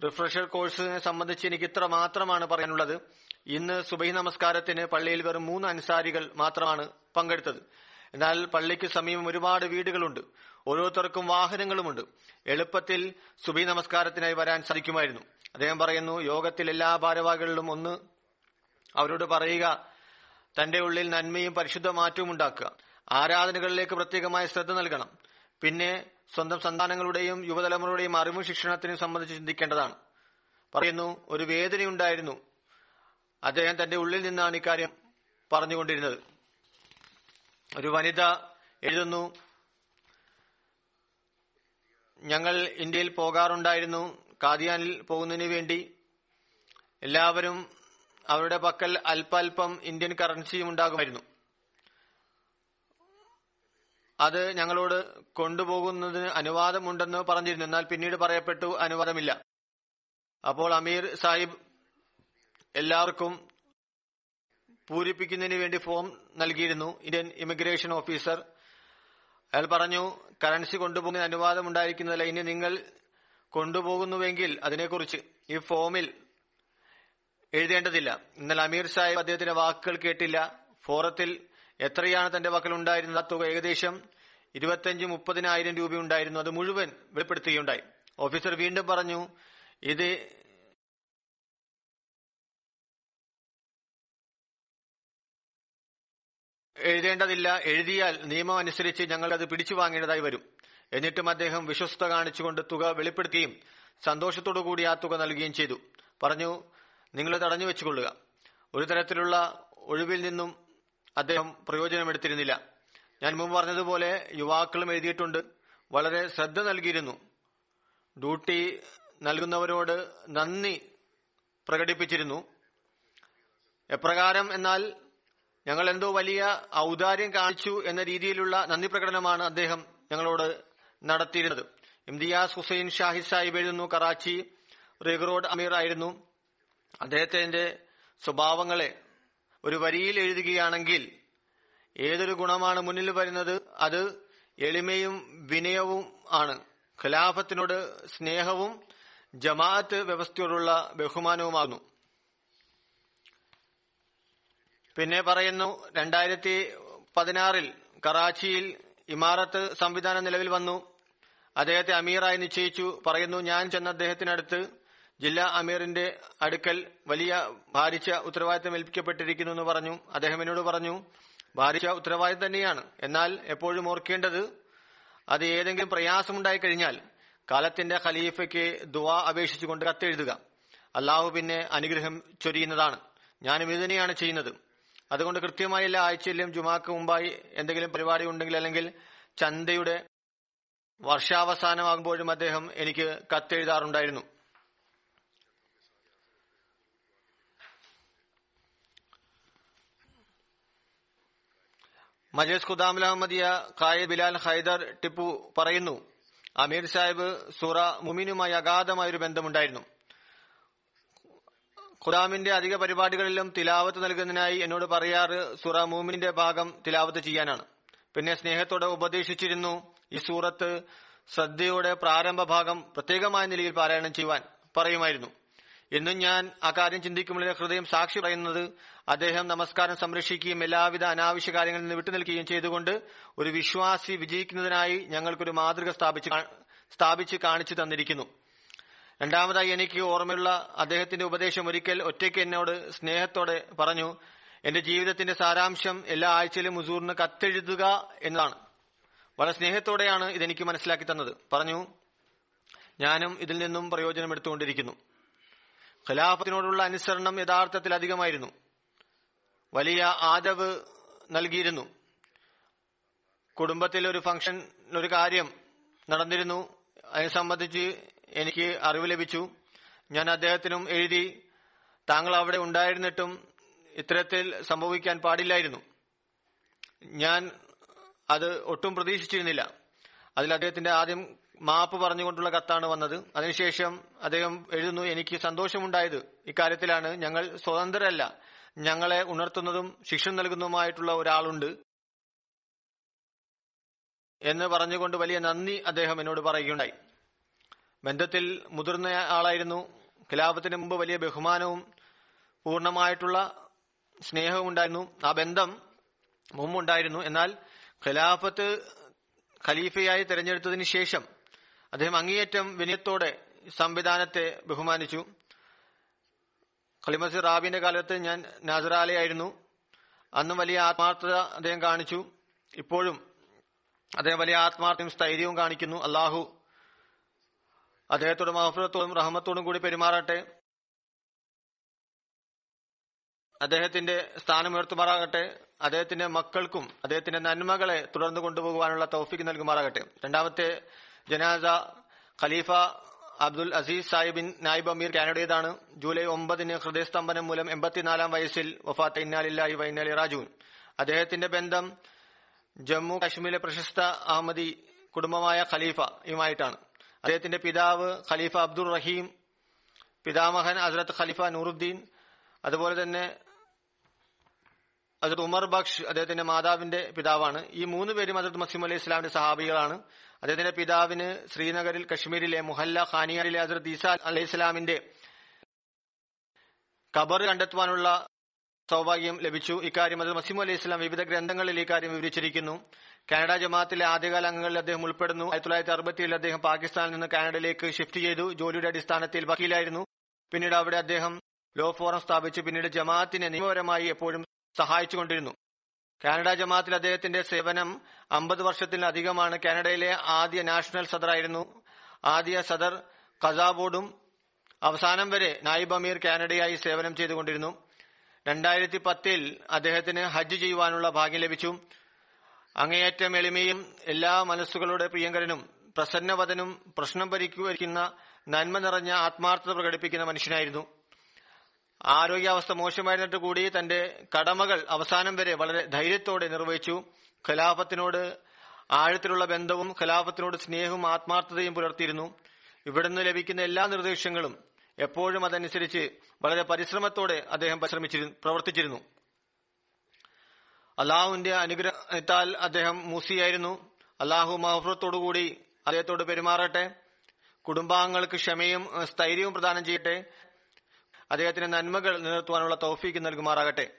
റിഫ്രഷർ കോഴ്സിനെ സംബന്ധിച്ച് എനിക്ക് ഇത്ര മാത്രമാണ് പറയാനുള്ളത്. ഇന്ന് സുബൈ നമസ്കാരത്തിന് പള്ളിയിൽ വെറും മൂന്ന് അൻസാരികൾ മാത്രമാണ് പങ്കെടുത്തത്. എന്നാൽ പള്ളിക്ക് സമീപം ഒരുപാട് വീടുകളുണ്ട്. ഓരോരുത്തർക്കും വാഹനങ്ങളുമുണ്ട്. എളുപ്പത്തിൽ സുബി നമസ്കാരത്തിനായി വരാൻ സാധിക്കുമായിരുന്നു. അദ്ദേഹം പറയുന്നു യോഗത്തിൽ എല്ലാ ഭാരവാഹികളിലും ഒന്ന് അവരോട് പറയുക തന്റെ ഉള്ളിൽ നന്മയും പരിശുദ്ധ മാറ്റവും ഉണ്ടാക്കുക. ആരാധനകളിലേക്ക് പ്രത്യേകമായ ശ്രദ്ധ നൽകണം. പിന്നെ സ്വന്തം സന്താനങ്ങളുടെയും യുവതലമുറയുടെയും അറിവ് ശിക്ഷണത്തിനും സംബന്ധിച്ച് ചിന്തിക്കേണ്ടതാണ്. പറയുന്നു ഒരു വേദനയുണ്ടായിരുന്നു. അദ്ദേഹം തന്റെ ഉള്ളിൽ നിന്നാണ് ഇക്കാര്യം പറഞ്ഞുകൊണ്ടിരുന്നത്. ഒരു വനിത എഴുതുന്നു. ഞങ്ങൾ ഇന്ത്യയിൽ പോകാറുണ്ടായിരുന്നു. കാദിയാനിൽ പോകുന്നതിന് വേണ്ടി. എല്ലാവരും അവരുടെ പക്കൽ അല്പാൽപ്പം ഇന്ത്യൻ കറൻസിയും ഉണ്ടാകുമായിരുന്നു. അത് ഞങ്ങളോട് കൊണ്ടുപോകുന്നതിന് അനുവാദമുണ്ടെന്ന് പറഞ്ഞിരുന്നു. എന്നാൽ പിന്നീട് പറയപ്പെട്ടു അനുവാദമില്ല. അപ്പോൾ അമീർ സാഹിബ് എല്ലാവർക്കും പൂരിപ്പിക്കുന്നതിന് വേണ്ടി ഫോം നൽകിയിരുന്നു ഇന്ത്യൻ ഇമിഗ്രേഷൻ ഓഫീസർ അയാൾ പറഞ്ഞു കറൻസി കൊണ്ടുപോകുന്ന അനുവാദം ഉണ്ടായിരിക്കുന്നതല്ല. ഇനി നിങ്ങൾ കൊണ്ടുപോകുന്നുവെങ്കിൽ അതിനെക്കുറിച്ച് ഈ ഫോമിൽ എഴുതേണ്ടതില്ല. എന്നാൽ അമീർ സാഹിബ് അദ്ദേഹത്തിന്റെ വാക്കുകൾ കേട്ടില്ല. ഫോറത്തിൽ എത്രയാണ് തന്റെ പക്കൽ ഉണ്ടായിരുന്ന തുക ഏകദേശം ഇരുപത്തിയഞ്ച് മുപ്പതിനായിരം രൂപ ഉണ്ടായിരുന്നു അത് മുഴുവൻ വെളിപ്പെടുത്തുകയുണ്ടായി. ഓഫീസർ വീണ്ടും പറഞ്ഞു ഇത് എഴുതേണ്ടതില്ല. എഴുതിയാൽ നിയമം അനുസരിച്ച് അത് പിടിച്ചു വാങ്ങേണ്ടതായി വരും. എന്നിട്ടും അദ്ദേഹം വിശ്വസ്ത കാണിച്ചുകൊണ്ട് തുക വെളിപ്പെടുത്തുകയും സന്തോഷത്തോടു കൂടി ആ തുക നൽകുകയും ചെയ്തു. പറഞ്ഞു നിങ്ങൾ തടഞ്ഞു വെച്ചുകൊള്ളുക. ഒരു തരത്തിലുള്ള ഒഴിവിൽ നിന്നും അദ്ദേഹം പ്രയോജനമെടുത്തിരുന്നില്ല. ഞാൻ മുമ്പ് പറഞ്ഞതുപോലെ യുവാക്കളും എഴുതിയിട്ടുണ്ട്. വളരെ ശ്രദ്ധ നൽകിയിരുന്നു. ഡ്യൂട്ടി നൽകുന്നവരോട് നന്ദി പ്രകടിപ്പിച്ചിരുന്നു. എപ്രകാരം എന്നാൽ ഞങ്ങൾ എന്തോ വലിയ ഔദാര്യം കാണിച്ചു എന്ന രീതിയിലുള്ള നന്ദി പ്രകടനമാണ് അദ്ദേഹം ഞങ്ങളോട് നടത്തിയിരുന്നത്. ഇംതിയാസ് ഹുസൈൻ ഷാഹിദ് സാഹിബ് എഴുതുന്നു. കറാച്ചി റിഗ് റോഡ് അമീർ ആയിരുന്നു. അദ്ദേഹത്തിന്റെ സ്വഭാവങ്ങളെ ഒരു വരിയിൽ എഴുതുകയാണെങ്കിൽ ഏതൊരു ഗുണമാണ് മുന്നിൽ വരുന്നത്? അത് എളിമയും വിനയവും ആണ്. ഖിലാഫത്തിനോട് സ്നേഹവും ജമാഅത്ത് വ്യവസ്ഥയോടുള്ള ബഹുമാനവുമാകുന്നു. പിന്നെ പറയുന്നു രണ്ടായിരത്തി പതിനാറിൽ കറാച്ചിയിൽ ഇമാറത്ത് സംവിധാനം നിലവിൽ വന്നു. അദ്ദേഹത്തെ അമീറായി നിശ്ചയിച്ചു. പറയുന്നു ഞാൻ ചെന്ന അദ്ദേഹത്തിനടുത്ത് ജില്ലാ അമീറിന്റെ അടുക്കൽ വലിയ ഭാരിച്ച ഉത്തരവാദിത്തം ഏൽപ്പിക്കപ്പെട്ടിരിക്കുന്നു എന്ന് പറഞ്ഞു. അദ്ദേഹം എന്നോട് പറഞ്ഞു ഭാരിച്ച ഉത്തരവാദിത്തം തന്നെയാണ്. എന്നാൽ എപ്പോഴും ഓർക്കേണ്ടത് അത് ഏതെങ്കിലും പ്രയാസമുണ്ടായി കഴിഞ്ഞാൽ കാലത്തിന്റെ ഖലീഫയ്ക്ക് ദുവാ അപേക്ഷിച്ചുകൊണ്ട് കത്തെഴുതുക. അള്ളാഹു പിന്നെ അനുഗ്രഹം ചൊരിയുന്നതാണ്. ഞാനും ഇതുതന്നെയാണ് ചെയ്യുന്നത്. അതുകൊണ്ട് കൃത്യമായി എല്ലാ ആഴ്ചയിലും ജുമാക്ക് മുമ്പായി എന്തെങ്കിലും പരിപാടി ഉണ്ടെങ്കിൽ അല്ലെങ്കിൽ ചന്തയുടെ വർഷാവസാനമാകുമ്പോഴും അദ്ദേഹം എനിക്ക് കത്തെഴുതാറുണ്ടായിരുന്നു. മജേസ് ഖുദാമുൽ അഹമ്മദിയ കായ ബിലാൽ ഹൈദർ ടിപ്പു പറയുന്നു അമീർ സാഹിബ് സൂറ മുമിനുമായി അഗാധമായ ഒരു ബന്ധമുണ്ടായിരുന്നു. ഖുദാമിന്റെ അധിക പരിപാടികളിലും തിലാവത്ത് നൽകുന്നതിനായി എന്നോട് പറയാറ് സുറ മൂമിന്റെ ഭാഗം തിലാവത്ത് ചെയ്യാനാണ്. പിന്നെ സ്നേഹത്തോടെ ഉപദേശിച്ചിരുന്നു ഈ സൂറത്ത് ശ്രദ്ധയുടെ പ്രാരംഭ ഭാഗം പ്രത്യേകമായ നിലയിൽ പാരായണം ചെയ്യുവാൻ പറയുമായിരുന്നു. എന്നും ഞാൻ ആ കാര്യം ചിന്തിക്കുമ്പോൾ ഹൃദയം സാക്ഷി പറയുന്നത് അദ്ദേഹം നമസ്കാരം സംരക്ഷിക്കുകയും എല്ലാവിധ അനാവശ്യ കാര്യങ്ങളിൽ നിന്ന് വിട്ടുനിൽക്കുകയും ചെയ്തുകൊണ്ട് ഒരു വിശ്വാസി വിജയിക്കുന്നതിനായി ഞങ്ങൾക്കൊരു മാതൃക സ്ഥാപിച്ച് സ്ഥാപിച്ച് കാണിച്ചു തന്നിരിക്കുന്നു. രണ്ടാമതായി എനിക്ക് ഓർമ്മയുള്ള അദ്ദേഹത്തിന്റെ ഉപദേശം ഒരിക്കൽ ഒറ്റയ്ക്ക് എന്നോട് സ്നേഹത്തോടെ പറഞ്ഞു എന്റെ ജീവിതത്തിന്റെ സാരാംശം എല്ലാ ആഴ്ചയിലും മുസൂറിന് കത്തെഴുതുക എന്നതാണ്. വളരെ സ്നേഹത്തോടെയാണ് ഇതെനിക്ക് മനസ്സിലാക്കി തന്നത്. പറഞ്ഞു ഞാനും ഇതിൽ നിന്നും പ്രയോജനം എടുത്തുകൊണ്ടിരിക്കുന്നു ഖിലാഫത്തിനോടുള്ള അനുസരണം യഥാർത്ഥത്തിൽ അധികമായിരുന്നു. വലിയ ആദവ് നൽകിയിരുന്നു. കുടുംബത്തിൽ ഒരു ഫംഗ്ഷൻ ഒരു കാര്യം നടന്നിരുന്നു. അതിനെ സംബന്ധിച്ച് എനിക്ക് അറിവ് ലഭിച്ചു. ഞാൻ അദ്ദേഹത്തിനും എഴുതി. താങ്കൾ അവിടെ ഉണ്ടായിരുന്നിട്ടും ഇത്തരത്തിൽ സംഭവിക്കാൻ പാടില്ലായിരുന്നു. ഞാൻ അത് ഒട്ടും പ്രതീക്ഷിച്ചിരുന്നില്ല. അതിൽ അദ്ദേഹത്തിന്റെ ആദ്യം മാപ്പ് പറഞ്ഞുകൊണ്ടുള്ള കത്താണ് വന്നത്. അതിനുശേഷം അദ്ദേഹം എഴുതുന്നു എനിക്ക് സന്തോഷമുണ്ടായത് ഇക്കാര്യത്തിലാണ്. ഞങ്ങൾ സ്വതന്ത്രരല്ല. ഞങ്ങളെ ഉണർത്തുന്നതും ശിക്ഷ നൽകുന്നതുമായിട്ടുള്ള ഒരാളുണ്ട് എന്ന് പറഞ്ഞുകൊണ്ട് വലിയ നന്ദി അദ്ദേഹം എന്നോട് പറയുകയുണ്ടായി. ബന്ധത്തിൽ മുതിർന്ന ആളായിരുന്നു. ഖിലാഫത്തിന് മുമ്പ് വലിയ ബഹുമാനവും പൂർണമായിട്ടുള്ള സ്നേഹവും ഉണ്ടായിരുന്നു. ആ ബന്ധം മുമ്പുണ്ടായിരുന്നു. എന്നാൽ ഖിലാഫത്ത് ഖലീഫയായി തെരഞ്ഞെടുത്തതിന് ശേഷം അദ്ദേഹം അങ്ങേയറ്റം വിനയത്തോടെ സംവിധാനത്തെ ബഹുമാനിച്ചു. ഖലിമസി റാബിന്റെ കാലത്ത് ഞാൻ നാസറാലയായിരുന്നു. അന്നും വലിയ ആത്മാർത്ഥത അദ്ദേഹം കാണിച്ചു. ഇപ്പോഴും അദ്ദേഹം വലിയ ആത്മാർത്ഥയും സ്ഥൈര്യവും കാണിക്കുന്നു. അള്ളാഹു അദ്ദേഹത്തോട് മഹഫുറത്തോടും റഹമത്തോടും കൂടി പെരുമാറട്ടെ. അദ്ദേഹത്തിന്റെ സ്ഥാനം ഉയർത്തുമാറാകട്ടെ. അദ്ദേഹത്തിന്റെ മക്കൾക്കും അദ്ദേഹത്തിന്റെ നന്മകളെ തുടർന്ന് കൊണ്ടുപോകുവാനുള്ള തൗഫിക്ക് നൽകുമാറാകട്ടെ. രണ്ടാമത്തെ ജനാസ ഖലീഫ അബ്ദുൽ അസീസ് സാഹിബിൻ നായിബ് അമീർ കാനഡയുടേതാണ് ജൂലൈ ഒമ്പതിന് ഹൃദയസ്തംഭനം മൂലം എൺപത്തിനാലാം വയസ്സിൽ വഫാത്ത് ഇന്നാലില്ലാഹി വൈനാലി റാജുൻ. അദ്ദേഹത്തിന്റെ ബന്ധം ജമ്മു കാശ്മീരിലെ പ്രശസ്ത അഹമ്മദി കുടുംബമായ ഖലീഫ ഖലീഫയുമായിട്ടാണ് അദ്ദേഹത്തിന്റെ പിതാവ് ഖലീഫ അബ്ദുൾ റഹീം പിതാമഹൻ ഹസ്രത്ത് ഖലീഫ നൂറുദ്ദീൻ അതുപോലെ തന്നെ അതിർത്ത് ഉമർ ബക്ഷ് അദ്ദേഹത്തിന്റെ മാതാവിന്റെ പിതാവാണ്. ഈ മൂന്ന് പേരും അതിർത്ത് മസീം അലൈഹി ഇസ്ലാമിന്റെ സഹാബികളാണ്. അദ്ദേഹത്തിന്റെ പിതാവിന് ശ്രീനഗറിൽ കശ്മീരിലെ മുഹല്ല ഖാനിയാലിലെ അതിർത്ത് ഈസ അലൈഹി ഇസ്ലാമിന്റെ ഖബർ കണ്ടെത്താനുള്ള സൗഭാഗ്യം ലഭിച്ചു. ഇക്കാര്യം അസർ മസീം അലൈഹി ഇസ്ലാം വിവിധ ഗ്രന്ഥങ്ങളിൽ ഇക്കാര്യം വിവരിച്ചിരിക്കുന്നു. കാനഡ ജമാഅത്തിലെ ആദ്യകാല അംഗങ്ങളിൽ അദ്ദേഹം ഉൾപ്പെടുന്നു. ആയിരത്തി തൊള്ളായിരത്തി അറുപത്തിയേഴിൽ അദ്ദേഹം പാകിസ്ഥാനിൽ നിന്ന് കാനഡയിലേക്ക് ഷിഫ്റ്റ് ചെയ്തു. ജോലിയുടെ അടിസ്ഥാനത്തിൽ വക്കീലായിരുന്നു. പിന്നീട് അവിടെ അദ്ദേഹം ലോ ഫോറം സ്ഥാപിച്ച് പിന്നീട് ജമാഅത്തിനെ നിയമപരമായി എപ്പോഴും സഹായിച്ചുകൊണ്ടിരുന്നു. കാനഡ ജമാഅത്തിൽ അദ്ദേഹത്തിന്റെ സേവനം അമ്പത് വർഷത്തിലധികമാണ്. കാനഡയിലെ ആദ്യ നാഷണൽ സദറായിരുന്നു ആദ്യ സദർ കസാബോർഡും അവസാനം വരെ നായിബ് അമീർ കാനഡയായി സേവനം ചെയ്തുകൊണ്ടിരുന്നു. രണ്ടായിരത്തി പത്തിൽ അദ്ദേഹത്തിന് ഹജ്ജ് ചെയ്യുവാനുള്ള ഭാഗ്യം ലഭിച്ചു. അങ്ങേയറ്റം എളിമയും എല്ലാ മനസ്സുകളുടെ പ്രിയങ്കരനും പ്രസന്നവതനും പ്രശ്നം പരിക്കുവരിക്കുന്ന നന്മ നിറഞ്ഞ ആത്മാർത്ഥത പ്രകടിപ്പിക്കുന്ന മനുഷ്യനായിരുന്നു. ആരോഗ്യാവസ്ഥ മോശമായിരുന്നിട്ട് കൂടി തന്റെ കടമകൾ അവസാനം വരെ വളരെ ധൈര്യത്തോടെ നിർവഹിച്ചു. ഖലാഫത്തിനോട് ആഴത്തിലുള്ള ബന്ധവും ഖലാഫത്തിനോട് സ്നേഹവും ആത്മാർത്ഥതയും പുലർത്തിയിരുന്നു. ഇവിടുന്ന് ലഭിക്കുന്ന എല്ലാ നിർദ്ദേശങ്ങളും എപ്പോഴും അതനുസരിച്ച് വളരെ പരിശ്രമത്തോടെ അദ്ദേഹം പരിശ്രമിച്ചിരുന്നു പ്രവർത്തിച്ചിരുന്നു. അള്ളാഹുവിന്റെ അനുഗ്രഹത്താൽ അദ്ദേഹം മൂസിയായിരുന്നു. അള്ളാഹു മഹഫറത്തോടുകൂടി അദ്ദേഹത്തോട് പെരുമാറട്ടെ. കുടുംബാംഗങ്ങൾക്ക് ക്ഷമയും സ്ഥൈര്യവും പ്രദാനം ചെയ്യട്ടെ. അദ്ദേഹത്തിന് നന്മകൾ നിലനിർത്തുവാനുള്ള തൗഫീക്ക് നൽകുമാറാകട്ടെ.